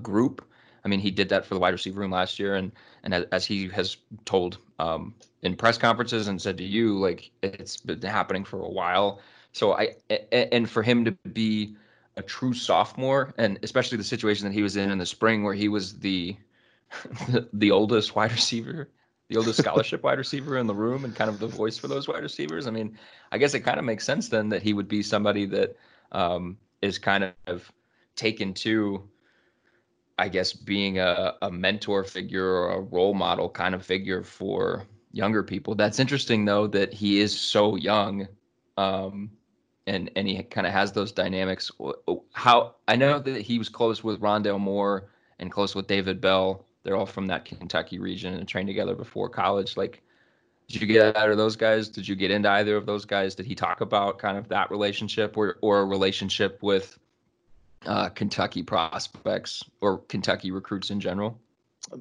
S1: group. I mean, he did that for the wide receiver room last year, and and as he has told um, in press conferences and said to you, like it's been happening for a while. So I and for him to be a true sophomore, and especially the situation that he was in in the spring, where he was the the, oldest wide receiver, the oldest scholarship wide receiver in the room, and kind of the voice for those wide receivers. I mean, I guess it kind of makes sense then that he would be somebody that um, is kind of taken to I guess being a, a mentor figure or a role model kind of figure for younger people. That's interesting though that he is so young, um, and and he kind of has those dynamics. How I know that he was close with Rondale Moore and close with David Bell. They're all from that Kentucky region and trained together before college. Like, did you get out of those guys? Did you get into either of those guys? Did he talk about kind of that relationship or or a relationship with uh, Kentucky prospects or Kentucky recruits in general?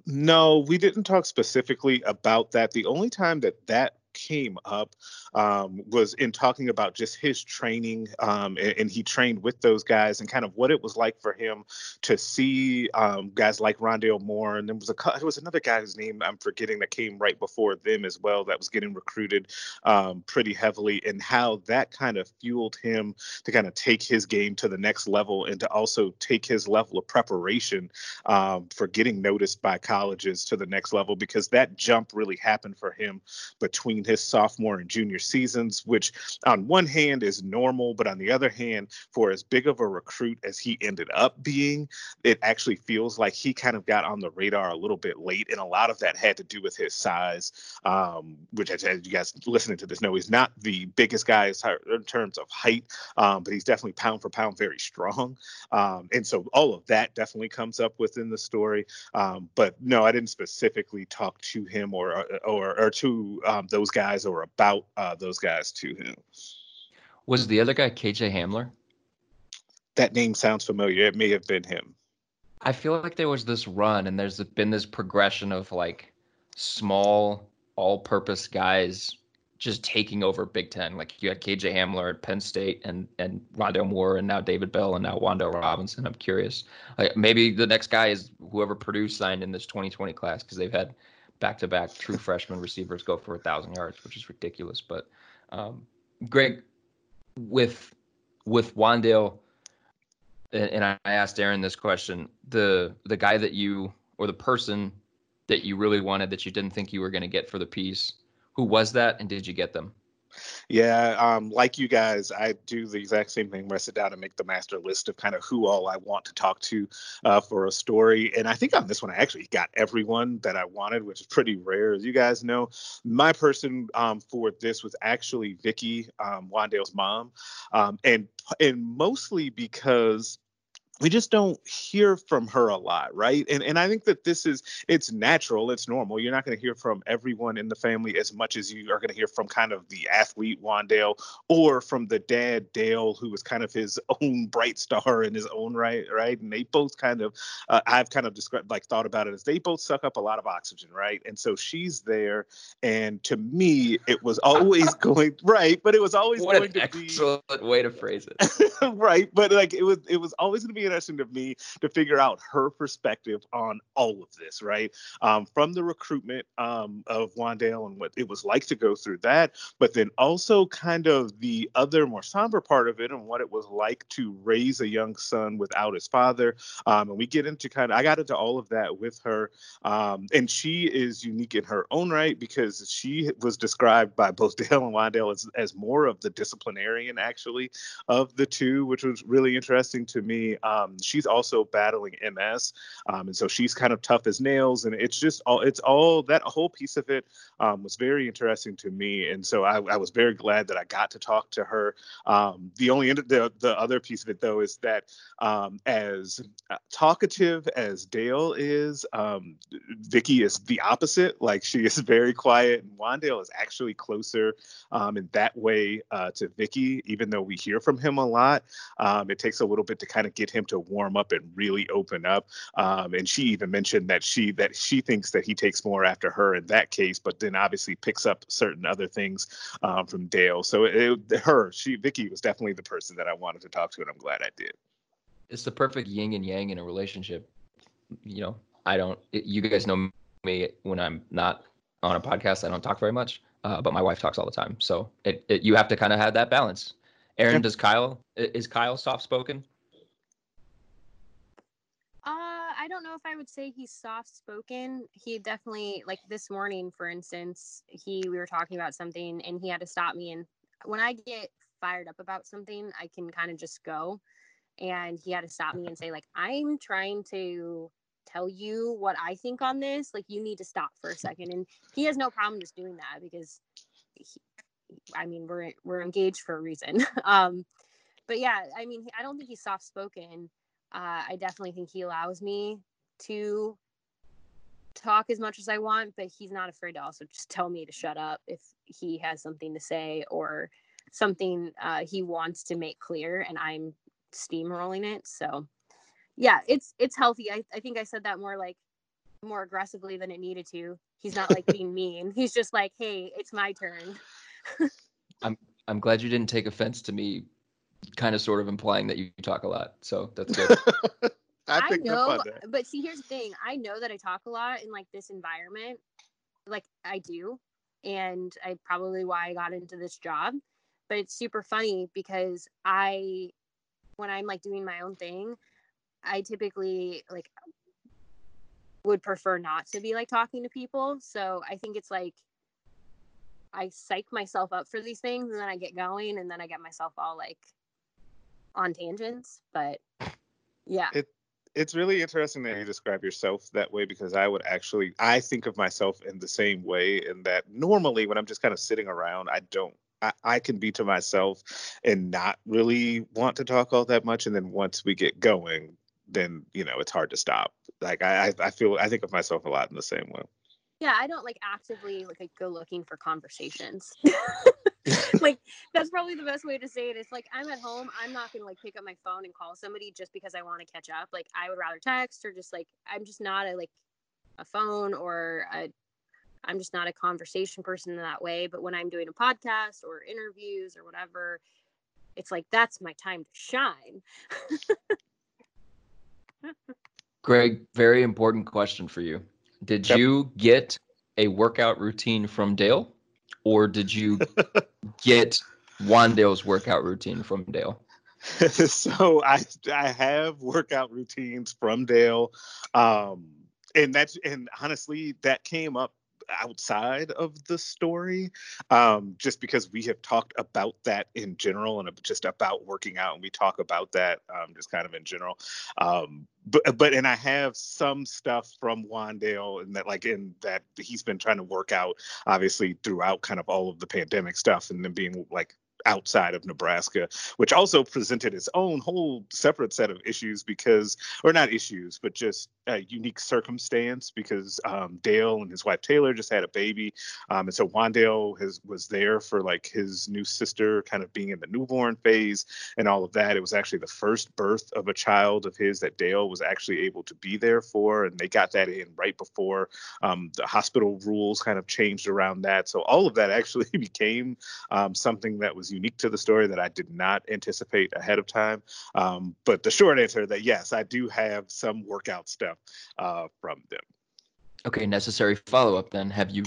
S3: No, we didn't talk specifically about that. The only time that that came up um, was in talking about just his training, um, and, and, he trained with those guys, and kind of what it was like for him to see um, guys like Rondale Moore, and there was a there was another guy whose name I'm forgetting that came right before them as well that was getting recruited um, pretty heavily, and how that kind of fueled him to kind of take his game to the next level and to also take his level of preparation um, for getting noticed by colleges to the next level because that jump really happened for him between between his sophomore and junior seasons, which on one hand is normal, but on the other hand, for as big of a recruit as he ended up being, it actually feels like he kind of got on the radar a little bit late. And a lot of that had to do with his size, um, which, as you guys listening to this know, he's not the biggest guy in terms of height, um, but he's definitely pound for pound very strong. Um, and so all of that definitely comes up within the story. Um, but no, I didn't specifically talk to him or or, or to um, those guys or about uh, those guys to him.
S1: Was the other guy KJ Hamler?
S3: That name sounds familiar. It may have been him.
S1: I feel like there was this run and there's been this progression of like small all-purpose guys just taking over Big Ten. Like you had KJ Hamler at Penn State and and Rondale Moore and now David Bell and now Wan'Dale Robinson. I'm curious. Like maybe the next guy is whoever Purdue signed in this 2020 class because they've had back-to-back true freshman receivers go for a thousand yards, which is ridiculous. But um, Greg, with with Wan'Dale, and, and I asked Aaron this question: the the guy that you or the person that you really wanted that you didn't think you were going to get for the piece, who was that, and did you get them?
S3: Yeah, um, like you guys, I do the exact same thing where I sit down and make the master list of kind of who all I want to talk to uh, for a story. And I think on this one, I actually got everyone that I wanted, which is pretty rare, as you guys know. My person um, for this was actually Vicky, um, Wan'Dale's mom, um, and and mostly because we just don't hear from her a lot right? And and i think that this is it's natural it's normal you're not going to hear from everyone in the family as much as you are going to hear from kind of the athlete Wan'Dale or from the dad Dale who was kind of his own bright star in his own right right? And they both kind of uh, I've kind of described like thought about it as they both suck up a lot of oxygen right? And so she's there and to me it was always going right but it was always
S1: what
S3: going
S1: an
S3: to
S1: excellent
S3: be
S1: way to phrase it.
S3: right but like it was it was always going to be interesting to me to figure out her perspective on all of this, right? Um, from the recruitment um, of Wan'Dale and what it was like to go through that, but then also kind of the other more somber part of it and what it was like to raise a young son without his father. Um, and we get into kind of, I got into all of that with her. Um, and she is unique in her own right because she was described by both Dale and Wan'Dale as, as more of the disciplinarian, actually, of the two, which was really interesting to me. Um, she's also battling MS. Um, and so she's kind of tough as nails. And it's just all, it's all that whole piece of it um, was very interesting to me. And so I, I, was very glad that I got to talk to her. Um, the only, the, the other piece of it, though, is that um, as uh, talkative as Dale is, um, Vicky is the opposite. Like she is very quiet, and Wan'Dale is actually closer um, in that way uh, to Vicky. Even though we hear from him a lot, um, it takes a little bit to kind of get him to warm up and really open up. Um, and she even mentioned that she that she thinks that he takes more after her in that case, but then obviously picks up certain other things um, from Dale. So it, it, her, she Vicky was definitely the person that I wanted to talk to, and I'm glad I did.
S1: It's the perfect yin and yang in a relationship. You know, I don't. It, you guys know me when I'm not on a podcast. I don't talk very much, uh, but my wife talks all the time. So it, it you have to kind of have that balance. Aaron, does Kyle is Kyle soft spoken?
S2: Uh, I don't know if I would say he's soft spoken. He definitely like this morning, for instance, he we were talking about something and he had to stop me. And when I get fired up about something, I can kind of just go. And he had to stop me and say, like, I'm trying to tell you what I think on this. Like, you need to stop for a second. And he has no problem just doing that because, he, I mean, we're we're engaged for a reason. um, but yeah, I mean, I don't think he's soft spoken. Uh, I definitely think he allows me to talk as much as I want, but he's not afraid to also just tell me to shut up if he has something to say or something uh, he wants to make clear and I'm steamrolling it. So yeah, it's it's healthy. I, I think I said that more like more aggressively than it needed to. He's not like being mean. He's just like, hey, it's my turn.
S1: I'm I'm glad you didn't take offense to me kind of sort of implying that you talk a lot. So that's good.
S2: I, I know, but see, here's the thing. I know that I talk a lot in like this environment. Like I do. And I probably why I got into this job. But it's super funny because I when I'm like doing my own thing, I typically like would prefer not to be like talking to people. So I think it's like I psych myself up for these things and then I get going and then I get myself all like on tangents. But yeah.
S3: It it's really interesting that you describe yourself that way because I would actually I think of myself in the same way in that normally when I'm just kind of sitting around, I don't I, I can be to myself and not really want to talk all that much. And then once we get going, then you know it's hard to stop. Like I, I feel I think of myself a lot in the same way.
S2: Yeah, I don't like actively like go looking for conversations. like that's probably the best way to say it. It's like I'm at home. I'm not gonna like pick up my phone and call somebody just because I want to catch up. Like I would rather text or just like I'm just not a like a phone or a I'm just not a conversation person in that way. But when I'm doing a podcast or interviews or whatever, it's like that's my time to shine.
S1: Greg, very important question for you. Did yep. you get a workout routine from Dale, or did you get Wan'Dale's workout routine from Dale?
S3: so I I have workout routines from Dale, um, and that's and honestly that came up outside of the story um, just because we have talked about that in general and just about working out and we talk about that um, just kind of in general um, but but and I have some stuff from Wan'Dale and that like in that he's been trying to work out obviously throughout kind of all of the pandemic stuff and then being like outside of Nebraska, which also presented its own whole separate set of issues because, or not issues, but just a unique circumstance because um, Dale and his wife Taylor just had a baby, um, and so Wan'Dale has was there for like his new sister kind of being in the newborn phase and all of that. It was actually the first birth of a child of his that Dale was actually able to be there for, and they got that in right before um, the hospital rules kind of changed around that. So all of that actually became um, something that was is unique to the story that I did not anticipate ahead of time. Um, but the short answer that yes, I do have some workout stuff uh, from them.
S1: Okay, necessary follow up then. Have you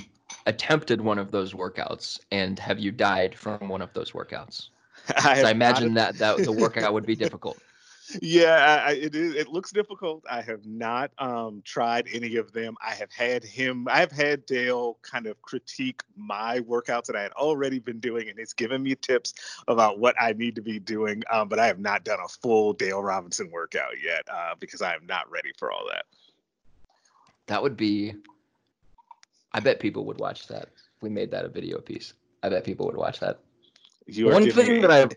S1: attempted one of those workouts and have you died from one of those workouts? I, I imagine that, that the workout would be difficult.
S3: Yeah, I, it is. It looks difficult. I have not um, tried any of them. I have had him. I have had Dale kind of critique my workouts that I had already been doing, and he's given me tips about what I need to be doing. Um, but I have not done a full Dale Robinson workout yet uh, because I am not ready for all that.
S1: That would be. I bet people would watch that. If we made that a video piece. I bet people would watch that. You One thing that I've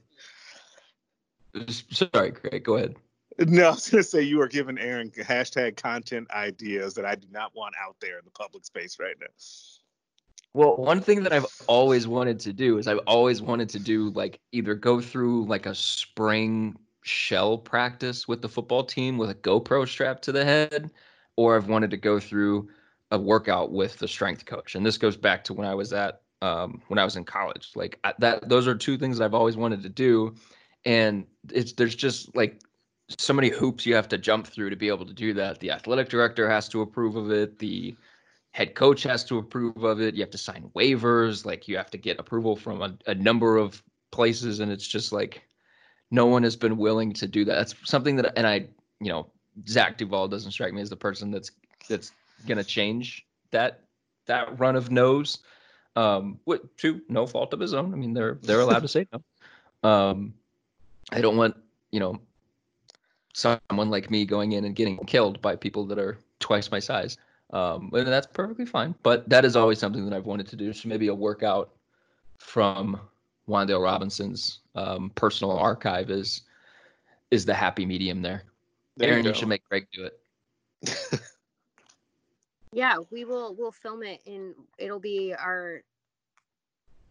S1: Sorry, Greg. Go ahead.
S3: No, I was going to say you are giving Aaron hashtag content ideas that I do not want out there in the public space right now.
S1: Well, one thing that I've always wanted to do is I've always wanted to do like either go through like a spring shell practice with the football team with a GoPro strapped to the head, or I've wanted to go through a workout with the strength coach. And this goes back to when I was at um, when I was in college. Like that, those are two things that I've always wanted to do and it's there's just like so many hoops you have to jump through to be able to do that. The athletic director has to approve of it. The head coach has to approve of it. You have to sign waivers. Like you have to get approval from a, a number of places, and it's just like no one has been willing to do that. That's something that, and I, you know, Zach Duval doesn't strike me as the person that's that's gonna change that that run of no's. Um, with, to no fault of his own. I mean, they're they're allowed to say no. Um, I don't want, you know, someone like me going in and getting killed by people that are twice my size. Um, and that's perfectly fine. But that is always something that I've wanted to do. So maybe a workout from Wan'Dale Robinson's um, personal archive is is the happy medium there. there Aaron, you, you should make Greg do it.
S2: yeah, we will. We'll film it, and it'll be our.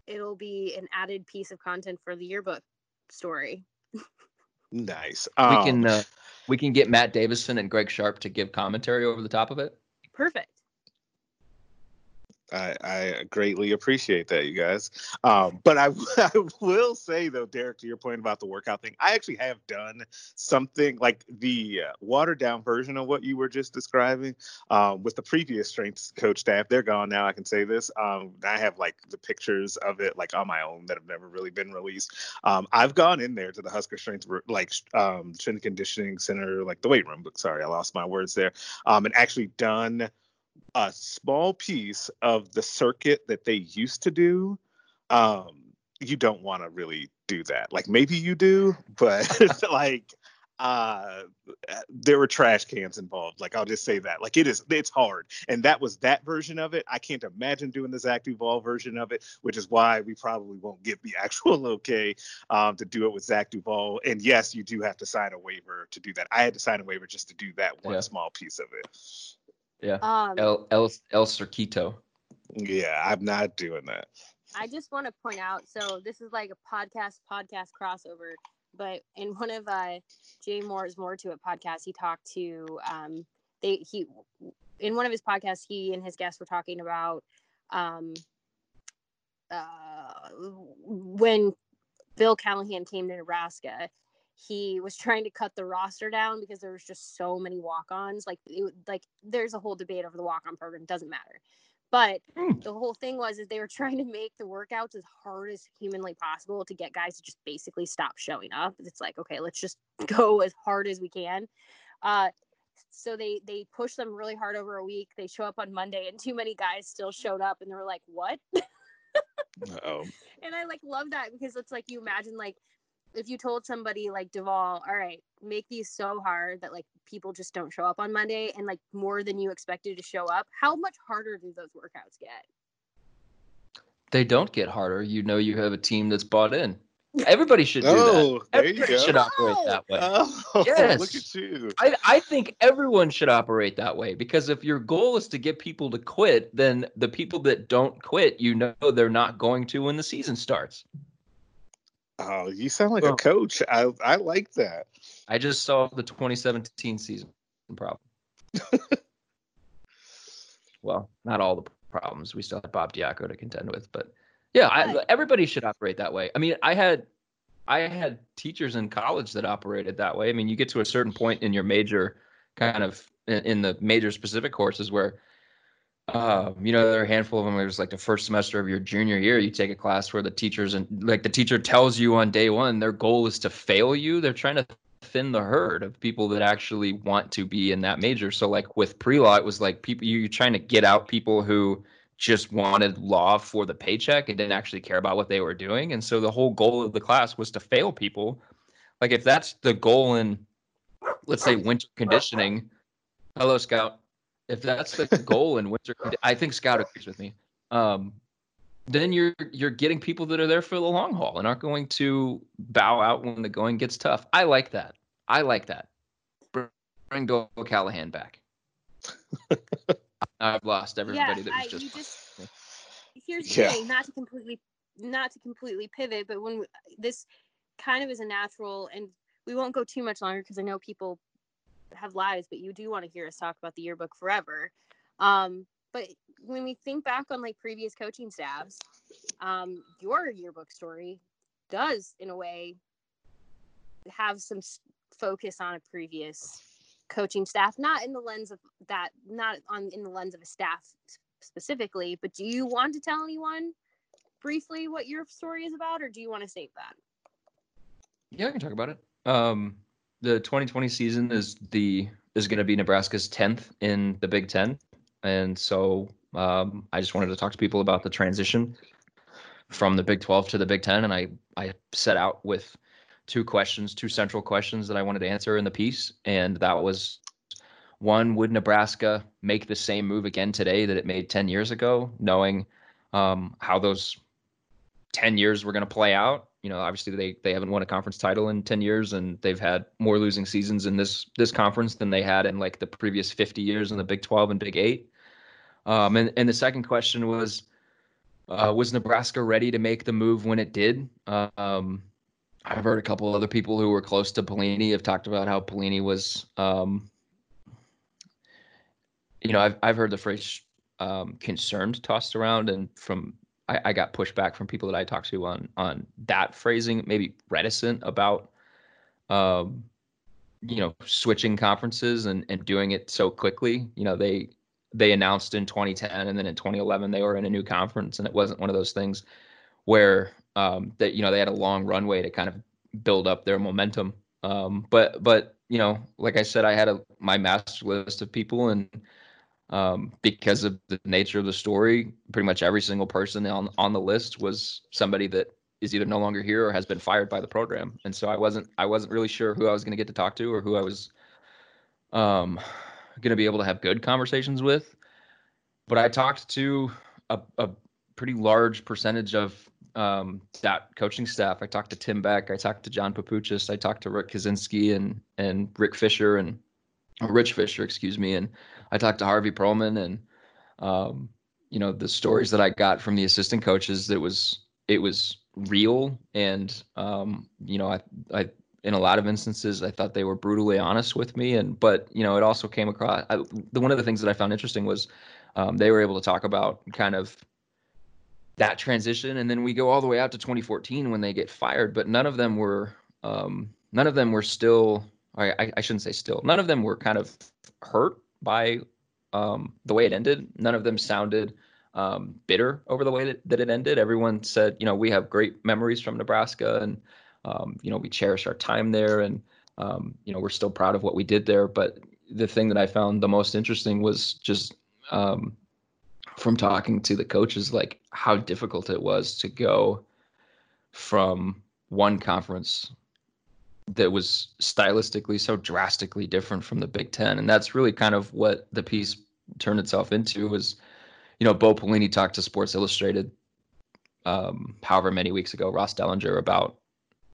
S2: It'll be an added piece of content for the yearbook story.
S3: Nice.
S1: Um, we can uh, we can get Matt Davison and Greg Sharpe to give commentary over the top of it.
S2: Perfect.
S3: I, I greatly appreciate that, you guys. Um, but I, I will say though, Derek, to your point about the workout thing, I actually have done something like the uh, watered down version of what you were just describing um, with the previous strength coach staff. They're gone now. I can say this. Um, I have like the pictures of it like on my own that have never really been released. Um, I've gone in there to the Husker Strength like um, strength conditioning center, like the weight room. But sorry, I lost my words there. Um, and actually done a small piece of the circuit that they used to do, um, you don't want to really do that. Like maybe you do, but like uh there were trash cans involved. Like i'll just say that. Like it is it's hard. And that was that version of it. I can't imagine doing the zach duval version of it which is why we probably won't get the actual okay um to do it with zach duval and yes you do have to sign a waiver to do that. I had to sign a waiver just to do that one yeah. small piece of it
S1: yeah. Um, El El El Circuito.
S3: Yeah, I'm not doing that.
S2: I just want to point out. So this is like a podcast podcast crossover. But in one of uh, Jay Moore's More to It podcast, he talked to um, they he in one of his podcasts he and his guests were talking about um, uh, when Bill Callahan came to Nebraska he was trying to cut the roster down because there was just so many walk-ons like it, like there's a whole debate over the walk-on program doesn't matter. But mm. the whole thing was is they were trying to make the workouts as hard as humanly possible to get guys to just basically stop showing up. It's like okay let's just go as hard as we can. Uh so they they push them really hard over a week. They show up on monday and too many guys still showed up and they were like what? Oh and i like love that because it's like you imagine like if you told somebody like Duval, all right, make these so hard that like people just don't show up on Monday and like more than you expected to show up, how much harder do those workouts get?
S1: They don't get harder. You know you have a team that's bought in. Everybody should do oh, that. Everybody should operate that way. Oh, yes. Look at you. I, I think everyone should operate that way because if your goal is to get people to quit, then the people that don't quit, you know they're not going to when the season starts.
S3: Oh, you sound like well, a coach. I I like that.
S1: I just saw the 2017 season problem. well, not all the problems. We still have Bob Diaco to contend with, but Yeah, I, everybody should operate that way. I mean, I had I had teachers in college that operated that way. I mean, you get to a certain point in your major, kind of in, in the major specific courses where, uh, you know, there are a handful of them. It was like the first semester of your junior year. You take a class where the teachers and like the teacher tells you on day one, their goal is to fail you. They're trying to thin the herd of people that actually want to be in that major. So like with pre-law, it was like people you're trying to get out people who just wanted law for the paycheck and didn't actually care about what they were doing. And so the whole goal of the class was to fail people. Like if that's the goal in let's say winter conditioning. Hello, Scout. If that's the goal in winter, I think Scout agrees with me. Um, then you're you're getting people that are there for the long haul and aren't going to bow out when the going gets tough. I like that. I like that. Bring Doyle Callahan back. I've lost everybody
S2: yeah,
S1: that was
S2: I,
S1: just.
S2: you just here's the
S3: Yeah.
S2: thing, not to completely not to completely pivot, but when this kind of is a natural, and we won't go too much longer because I know people have lives, but you do want to hear us talk about the yearbook forever. Um, but when we think back on like previous coaching staffs, um, your yearbook story does in a way have some focus on a previous coaching staff not in the lens of that not on in the lens of a staff specifically but do you want to tell anyone briefly what your story is about or do you want to save that
S1: Yeah, I can talk about it. Um, the 2020 season is the is going to be Nebraska's 10th in the Big Ten, and so um, I just wanted to talk to people about the transition from the Big 12 to the Big Ten, and I I set out with two questions, two central questions that I wanted to answer in the piece, and that was one: Would Nebraska make the same move again today that it made 10 years ago, knowing um, how those 10 years were going to play out? you know, obviously they they haven't won a conference title in 10 years and they've had more losing seasons in this this conference than they had in like the previous 50 years in the Big 12 and Big 8. Um and and the second question was uh, was Nebraska ready to make the move when it did? Um I've heard a couple other people who were close to Pelini have talked about how Pelini was um you know, I've I've heard the phrase um, concerned tossed around, and from I, I got pushback from people that I talked to on on that phrasing, maybe reticent about, um, you know, switching conferences and and doing it so quickly. You know, they they announced in 2010, and then in 2011 they were in a new conference, and it wasn't one of those things where um, that you know they had a long runway to kind of build up their momentum. Um, but but you know, like I said, I had a my master list of people and um, because of the nature of the story. Pretty much every single person on on the list was somebody that is either no longer here or has been fired by the program. And so I wasn't I wasn't really sure who I was going to get to talk to or who I was um, going to be able to have good conversations with. But I talked to a, a pretty large percentage of um, that coaching staff. I talked to Tim Beck. I talked to John Papuchis. I talked to Rick Kaczenski and and Rick Fisher and Rich Fisher, excuse me, and I talked to Harvey Perlman and um, you know the stories that I got from the assistant coaches. It was it was real, and um, you know I I in a lot of instances I thought they were brutally honest with me, and but you know it also came across. I, the one of the things that I found interesting was um, they were able to talk about kind of that transition, and then we go all the way out to 2014 when they get fired, but none of them were um, none of them were still. I, I shouldn't say still. None of them were kind of hurt by um, the way it ended. None of them sounded um, bitter over the way that, that it ended. Everyone said, you know, we have great memories from Nebraska and, um, you know, we cherish our time there and, um, you know, we're still proud of what we did there. But the thing that I found the most interesting was just um, from talking to the coaches, like how difficult it was to go from one conference that was stylistically so drastically different from the Big Ten, and that's really kind of what the piece turned itself into. Was you know Bo Pelini talked to Sports Illustrated, um, however many weeks ago, Ross Dellenger about,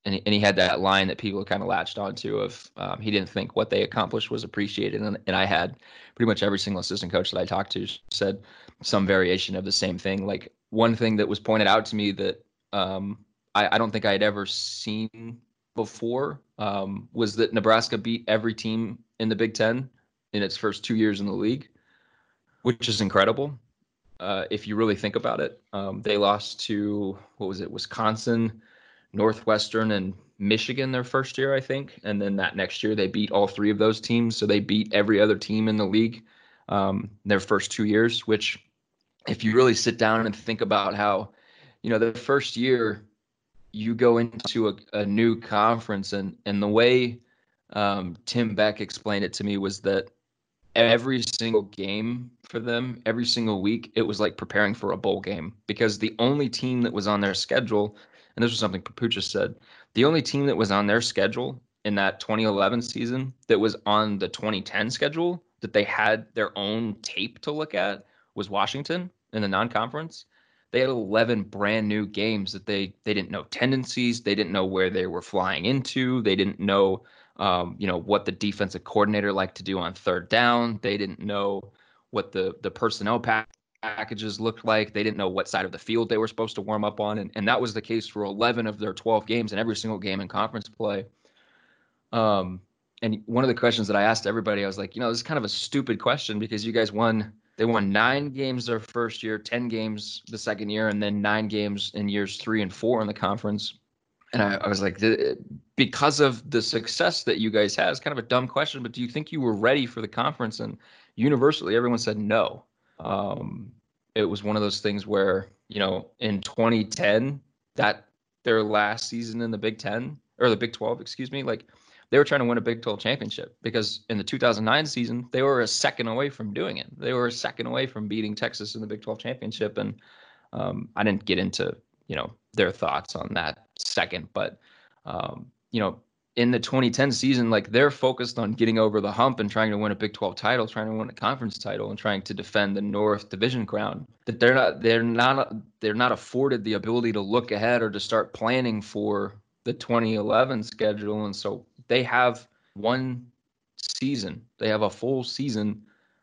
S1: and he, and he had that line that people kind of latched onto of um, he didn't think what they accomplished was appreciated, and, and I had pretty much every single assistant coach that I talked to said some variation of the same thing. Like one thing that was pointed out to me that um, I, I don't think I had ever seen before um, was that Nebraska beat every team in the Big Ten in its first two years in the league, which is incredible. uh, if you really think about it. Um, they lost to what was it, Wisconsin, Northwestern, and Michigan their first year, I think, and then that next year they beat all three of those teams. So they beat every other team in the league um, their first two years. Which, if you really sit down and think about how, you know, the first year you go into a, a new conference and and the way um, Tim Beck explained it to me was that every single game for them, every single week, it was like preparing for a bowl game because the only team that was on their schedule, and this was something Papuchis said, the only team that was on their schedule in that 2011 season that was on the 2010 schedule that they had their own tape to look at was Washington in the non-conference. They had 11 brand new games that they they didn't know tendencies, they didn't know where they were flying into, they didn't know um, you know what the defensive coordinator liked to do on third down. They didn't know what the the personnel pack packages looked like. They didn't know what side of the field they were supposed to warm up on, and, and that was the case for 11 of their 12 games and every single game in conference play. Um, and one of the questions that I asked everybody, I was like, you know, this is kind of a stupid question because you guys won. They won nine games their first year, 10 games the second year, and then nine games in years three and four in the conference. And I, I was like, because of the success that you guys had, it's kind of a dumb question, but do you think you were ready for the conference? And universally, everyone said no. Um, it was one of those things where, you know, in 2010, that their last season in the Big 10 or the Big 12, excuse me, like they were trying to win a Big 12 championship because in the 2009 season, they were a second away from doing it. They were a second away from beating Texas in the Big 12 championship. And um, I didn't get into, you know, their thoughts on that second. But um, you know, in the 2010 season, like they're focused on getting over the hump and trying to win a Big 12 title, trying to win a conference title, and trying to defend the North Division crown. That they're not they're not they're not afforded the ability to look ahead or to start planning for the 2011 schedule, and so they have one season. They have a full season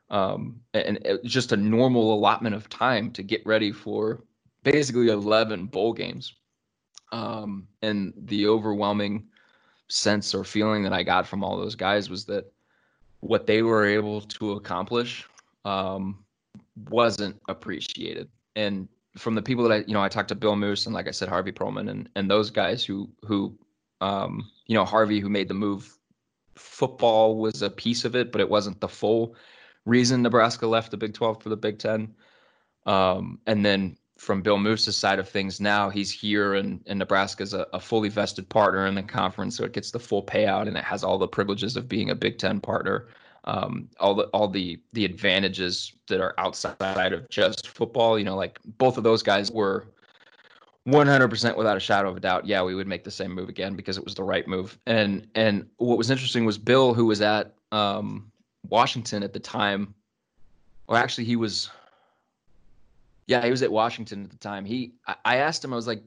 S1: um, and just a normal allotment of time to get ready for basically 11 bowl games. Um, and the overwhelming sense or feeling that I got from all those guys was that what they were able to accomplish um, wasn't appreciated. And from the people that I, you know, I talked to Bill Moos and like I said, Harvey Perlman and and those guys who who, um, you know, Harvey who made the move. Football was a piece of it, but it wasn't the full reason Nebraska left the Big 12 for the Big 10. Um, and then from Bill Moos's side of things now, he's here and, and Nebraska's a, a fully vested partner in the conference, so it gets the full payout and it has all the privileges of being a Big Ten partner. Um, all the all the the advantages that are outside of just football. You know, like both of those guys were 100% without a shadow of a doubt. Yeah, we would make the same move again because it was the right move. And and what was interesting was Bill, who was at um, Washington at the time, or actually he was yeah, he was at Washington at the time. He, I asked him, I was like,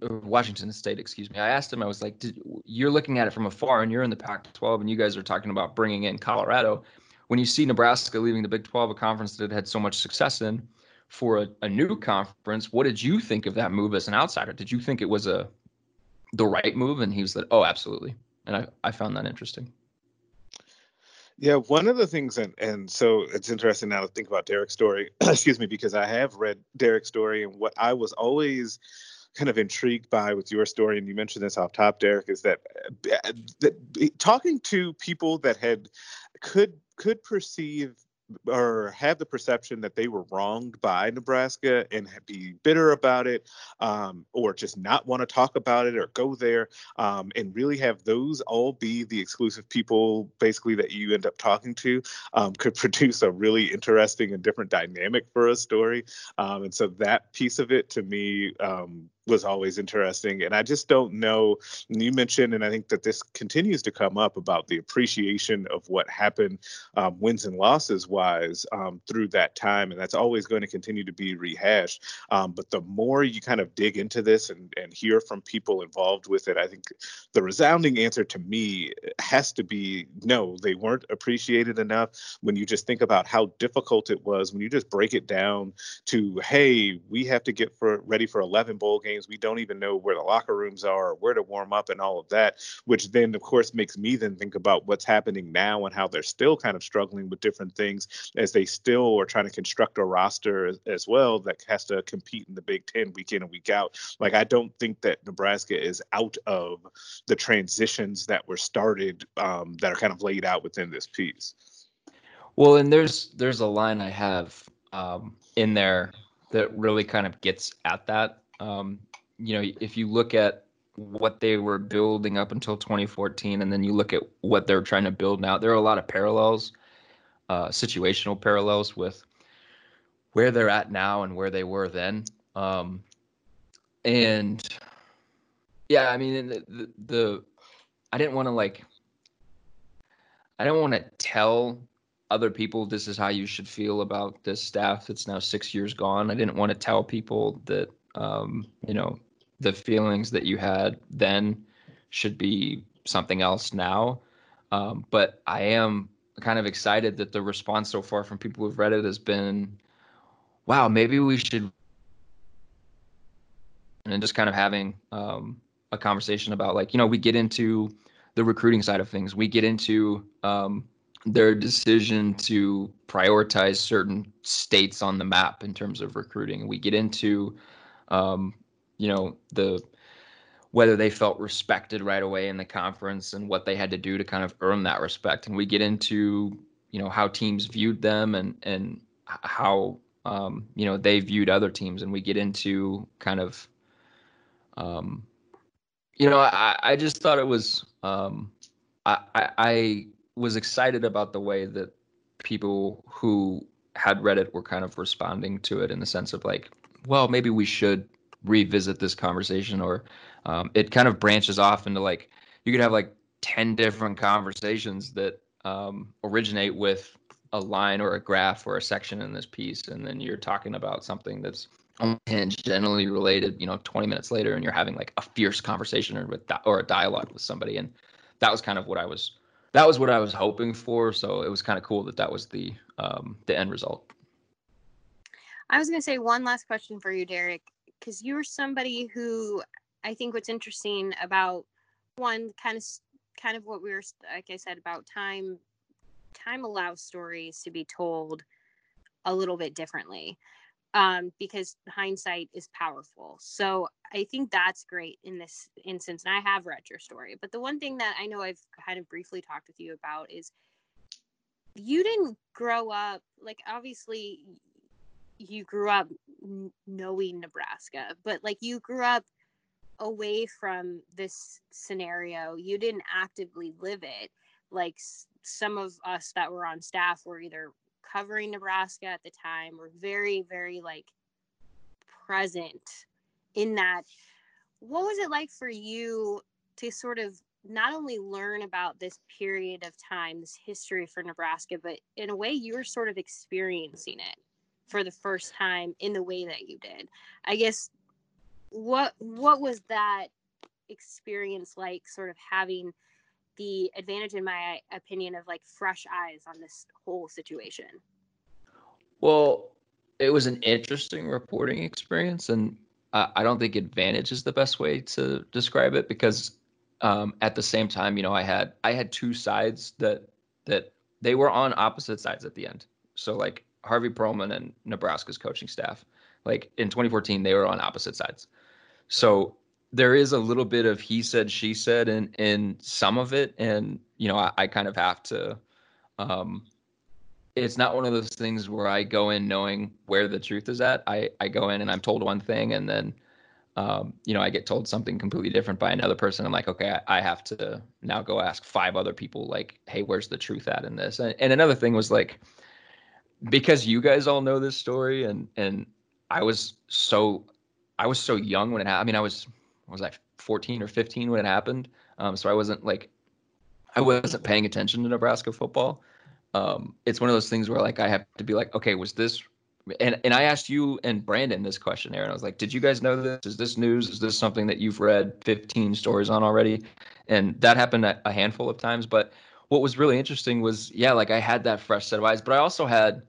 S1: Washington State, excuse me. I asked him, I was like, you're looking at it from afar, and you're in the Pac-12, and you guys are talking about bringing in Colorado. When you see Nebraska leaving the Big 12, a conference that had so much success in, for a, a new conference, what did you think of that move as an outsider? Did you think it was a the right move? And he was like, oh, absolutely. And I, I found that interesting.
S3: Yeah, one of the things, and and so it's interesting now to think about Derek's story. excuse me, because I have read Derek's story, and what I was always kind of intrigued by with your story, and you mentioned this off top, Derek, is that, uh, that talking to people that had could could perceive or have the perception that they were wronged by Nebraska and be bitter about it, um, or just not want to talk about it or go there, um, and really have those all be the exclusive people basically that you end up talking to, um, could produce a really interesting and different dynamic for a story. Um, and so that piece of it to me um, was always interesting. And I just don't know. You mentioned, and I think that this continues to come up about the appreciation of what happened, um, wins and losses wise, um, through that time. And that's always going to continue to be rehashed. Um, but the more you kind of dig into this and, and hear from people involved with it, I think the resounding answer to me has to be no, they weren't appreciated enough. When you just think about how difficult it was, when you just break it down to, hey, we have to get for ready for 11 bowl games games. We don't even know where the locker rooms are or where to warm up and all of that, which then, of course, makes me then think about what's happening now and how they're still kind of struggling with different things as they still are trying to construct a roster as, as well that has to compete in the Big Ten week in and week out. Like, I don't think that Nebraska is out of the transitions that were started um, that are kind of laid out within this piece.
S1: Well, and there's there's a line I have um, in there that really kind of gets at that. Um, you know, if you look at what they were building up until 2014, and then you look at what they're trying to build now, there are a lot of parallels, uh, situational parallels with where they're at now and where they were then. Um, and yeah, I mean, the, the, the I didn't want to like, I didn't want to tell other people this is how you should feel about this staff that's now six years gone. I didn't want to tell people that um, you know the feelings that you had then should be something else now. Um, but I am kind of excited that the response so far from people who've read it has been, wow, maybe we should, and just kind of having um, a conversation about like you know we get into the recruiting side of things, we get into um, their decision to prioritize certain states on the map in terms of recruiting. We get into, um, you know, the whether they felt respected right away in the conference and what they had to do to kind of earn that respect. And we get into, you know, how teams viewed them and and how um, you know they viewed other teams. And we get into kind of, um, you know, I I just thought it was um, I I was excited about the way that people who had read it were kind of responding to it in the sense of like, well, maybe we should revisit this conversation, or um, it kind of branches off into like you could have like ten different conversations that um, originate with a line or a graph or a section in this piece, and then you're talking about something that's tangentially related. You know, 20 minutes later, and you're having like a fierce conversation or with or a dialogue with somebody, and that was kind of what I was that was what I was hoping for. So it was kind of cool that that was the um, the end result.
S2: I was going to say one last question for you, Derek, because you're somebody who I think what's interesting about one kind of kind of what we were like I said about time time allows stories to be told a little bit differently um, because hindsight is powerful. So I think that's great in this instance. And I have read your story, but the one thing that I know I've kind of briefly talked with you about is you didn't grow up like obviously you grew up knowing Nebraska, but like you grew up away from this scenario. You didn't actively live it. Like some of us that were on staff were either covering Nebraska at the time were very, very like present in that. What was it like for you to sort of not only learn about this period of time, this history for Nebraska, but in a way you were sort of experiencing it for the first time in the way that you did. I guess what what was that experience like sort of having the advantage, in my opinion, of like fresh eyes on this whole situation?
S1: Well, it was an interesting reporting experience, and I, don't think advantage is the best way to describe it because um, at the same time, you know, I had I had two sides that that they were on opposite sides at the end. So like Harvey Perlman and Nebraska's coaching staff, like in 2014, they were on opposite sides. So there is a little bit of he said she said in in some of it and you know i, I kind of have to um it's not one of those things where i go in knowing where the truth is at i i go in and i'm told one thing and then um, you know, I get told something completely different by another person. I'm like, okay, I, I, have to now go ask five other people, like, hey, where's the truth at in this? And, and another thing was like, because you guys all know this story, and and I was so, I was so young when it happened. I mean, I was was I 14 or 15 when it happened. Um, so I wasn't like I wasn't paying attention to Nebraska football. Um, it's one of those things where like I have to be like, okay, was this? And and I asked you and Brandon this question, Aaron. I was like, did you guys know this? Is this news? Is this something that you've read 15 stories on already? And that happened a handful of times. But what was really interesting was, yeah, like I had that fresh set of eyes, but I also had,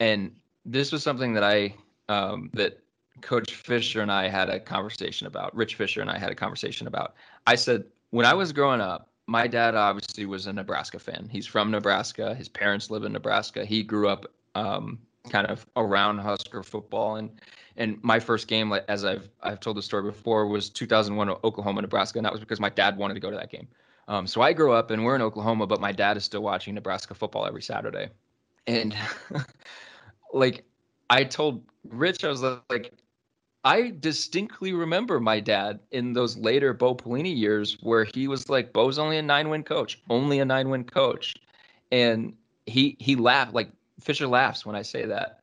S1: and this was something that I um, that Coach Fisher and I had a conversation about. Rich Fisher and I had a conversation about. I said when I was growing up, my dad obviously was a Nebraska fan. He's from Nebraska. His parents live in Nebraska. He grew up um, kind of around Husker football, and and my first game, as I've I've told the story before, was 2001 Oklahoma Nebraska, and that was because my dad wanted to go to that game. Um, so I grew up and we're in Oklahoma, but my dad is still watching Nebraska football every Saturday, and like I told Rich, I was like, I distinctly remember my dad in those later Bo Pelini years where he was like, Bo's only a nine win coach, only a nine win coach. And he he laughed like Fisher laughs when I say that.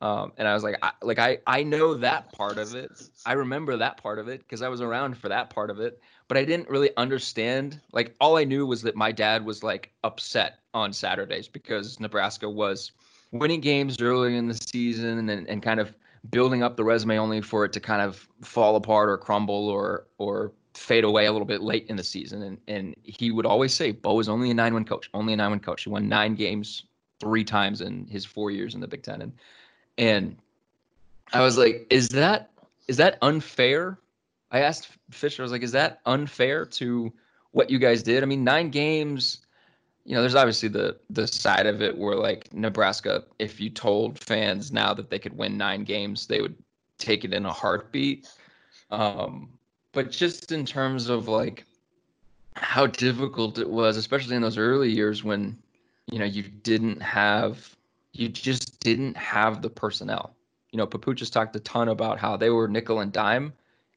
S1: Um, and I was like, I, like I I know that part of it. I remember that part of it because I was around for that part of it. But I didn't really understand. Like all I knew was that my dad was like upset on Saturdays because Nebraska was winning games early in the season and and kind of building up the resume only for it to kind of fall apart or crumble or or fade away a little bit late in the season. And and he would always say, Bo is only a nine win coach, only a nine win coach. He won nine games three times in his four years in the Big Ten. And and I was like, is that is that unfair? I asked Fisher, I was like, is that unfair to what you guys did? I mean, nine games you know, there's obviously the the side of it where like Nebraska, if you told fans now that they could win nine games, they would take it in a heartbeat. Um, but just in terms of like how difficult it was, especially in those early years when you know you didn't have you just didn't have the personnel. You know, Papuchis just talked a ton about how they were nickel and dime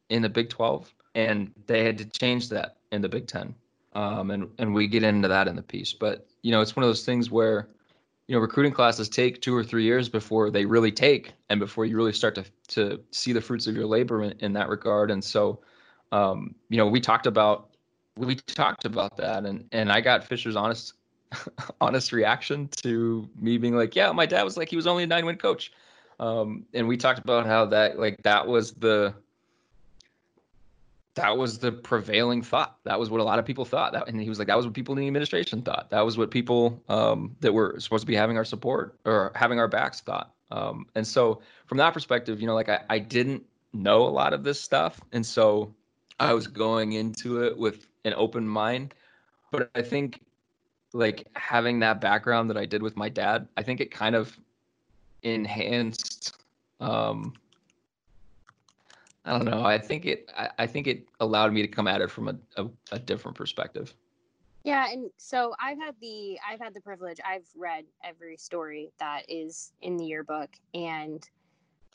S1: in the Big 12, and they had to change that in the Big 10 um, and and we get into that in the piece. But you know, it's one of those things where you know recruiting classes take two or three years before they really take, and before you really start to to see the fruits of your labor in, in that regard. And so, um, you know, we talked about we talked about that, and and I got Fisher's honest honest reaction to me being like, yeah, my dad was like he was only a nine win coach. Um, and we talked about how that like that was the that was the prevailing thought. That was what a lot of people thought. That, and he was like, that was what people in the administration thought. That was what people um, that were supposed to be having our support or having our backs thought. Um, and so, from that perspective, you know, like I, I didn't know a lot of this stuff, and so I was going into it with an open mind. But I think, like having that background that I did with my dad, I think it kind of enhanced um, I don't know. I think it. I, I, think it allowed me to come at it from a, a, a, different perspective.
S2: Yeah, and so I've had the I've had the privilege. I've read every story that is in the yearbook, and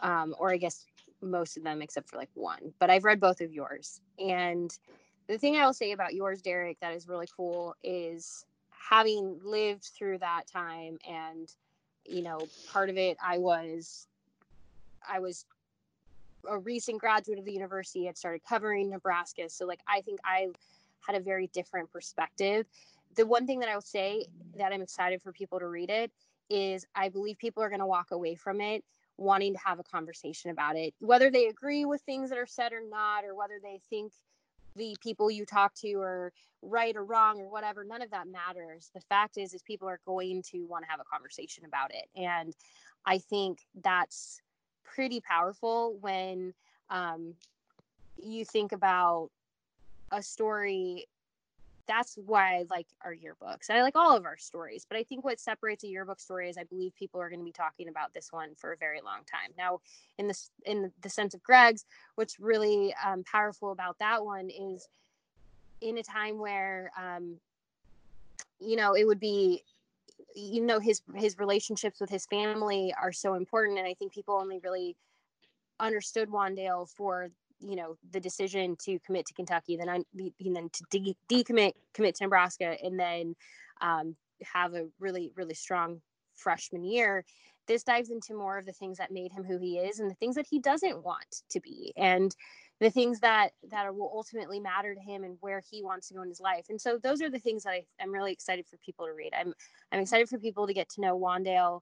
S2: um, or I guess most of them except for like one. But I've read both of yours, and the thing I will say about yours, Derek, that is really cool is having lived through that time, and you know, part of it I was I was a recent graduate of the university had started covering Nebraska. So like I think I had a very different perspective. The one thing that I would say that I'm excited for people to read it is I believe people are going to walk away from it wanting to have a conversation about it, whether they agree with things that are said or not, or whether they think the people you talk to are right or wrong or whatever none of that matters the fact is is people are going to want to have a conversation about it and i think that's pretty powerful when um, you think about a story that's why I like our yearbooks. I like all of our stories, but I think what separates a yearbook story is I believe people are going to be talking about this one for a very long time. Now, in this in the sense of Greg's, what's really um, powerful about that one is in a time where um, you know it would be you know his his relationships with his family are so important and i think people only really understood wandale for you know the decision to commit to kentucky then i then to de- decommit commit to nebraska and then um, have a really really strong freshman year. This dives into more of the things that made him who he is and the things that he doesn't want to be. And the things that that will ultimately matter to him and where he wants to go in his life. And so those are the things that I, i'm really excited for people to read. I'm i'm excited for people to get to know wandale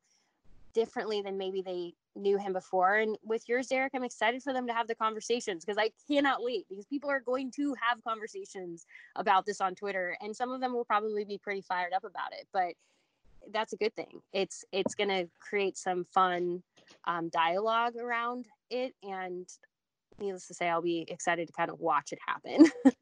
S2: differently than maybe they knew him before. And with yours derek i'm excited for them to have the conversations because i cannot wait because people are going to have conversations about this on twitter and some of them will probably be pretty fired up about it but that's a good thing. It's it's going to create some fun um, dialogue around it, and needless to say, I'll be excited to kind of watch it happen.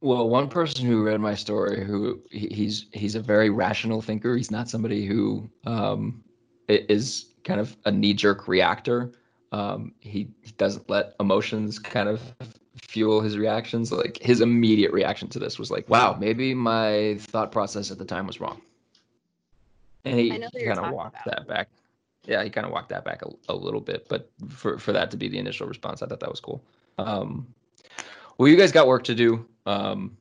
S1: Well, one person who read my story, who he- he's he's a very rational thinker. He's not somebody who um, is kind of a knee jerk reactor. Um, he, he doesn't let emotions kind of fuel his reactions. Like his immediate reaction to this was like, "Wow, maybe my thought process at the time was wrong." And he,
S2: I know you're
S1: kind of walked
S2: about.
S1: that back. Yeah, he kind of walked that back a, a little bit, but for for that to be the initial response, I thought that was cool. Um, well, you guys got work to do. Um,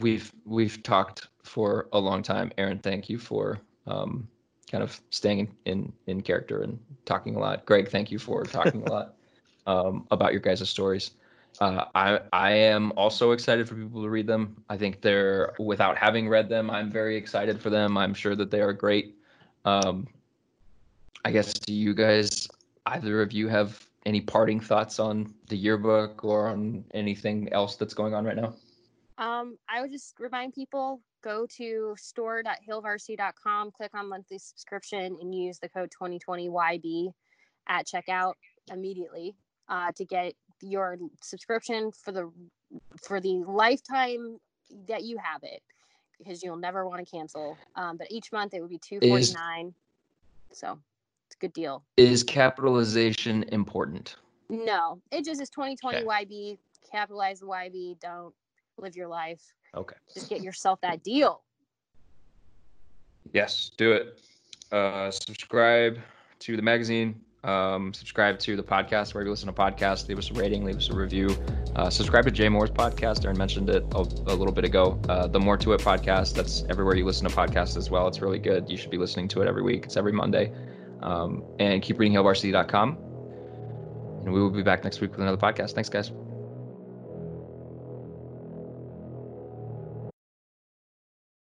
S1: we've we've talked for a long time. Aaron, thank you for um, kind of staying in, in in character and talking a lot. Greg, thank you for talking a lot um, about your guys' stories. Uh, I I am also excited for people to read them. I think they're without having read them, I'm very excited for them. I'm sure that they are great. Um, I guess do you guys either of you have any parting thoughts on the yearbook or on anything else that's going on right now?
S2: Um, I would just remind people go to store.hailvarsity.com, click on monthly subscription, and use the code 2020YB at checkout immediately uh, to get your subscription for the for the lifetime that you have it because you'll never want to cancel. Um, but each month it would be 249 so it's a good deal.
S1: Is capitalization important?
S2: No, it just is 2020
S1: Okay.
S2: YB. Capitalize the YB. Don't live your life.
S1: Okay.
S2: Just get yourself that deal.
S1: Yes, do it. Uh, subscribe to the magazine. Um, subscribe to the podcast wherever you listen to podcasts. Leave us a rating, leave us a review. Uh, subscribe to Jay Moore's podcast. Aaron mentioned it a, a little bit ago. Uh, the More to It podcast. That's everywhere you listen to podcasts as well. It's really good. You should be listening to it every week. It's every Monday. Um, and keep reading HailVarsity.com. And we will be back next week with another podcast. Thanks, guys.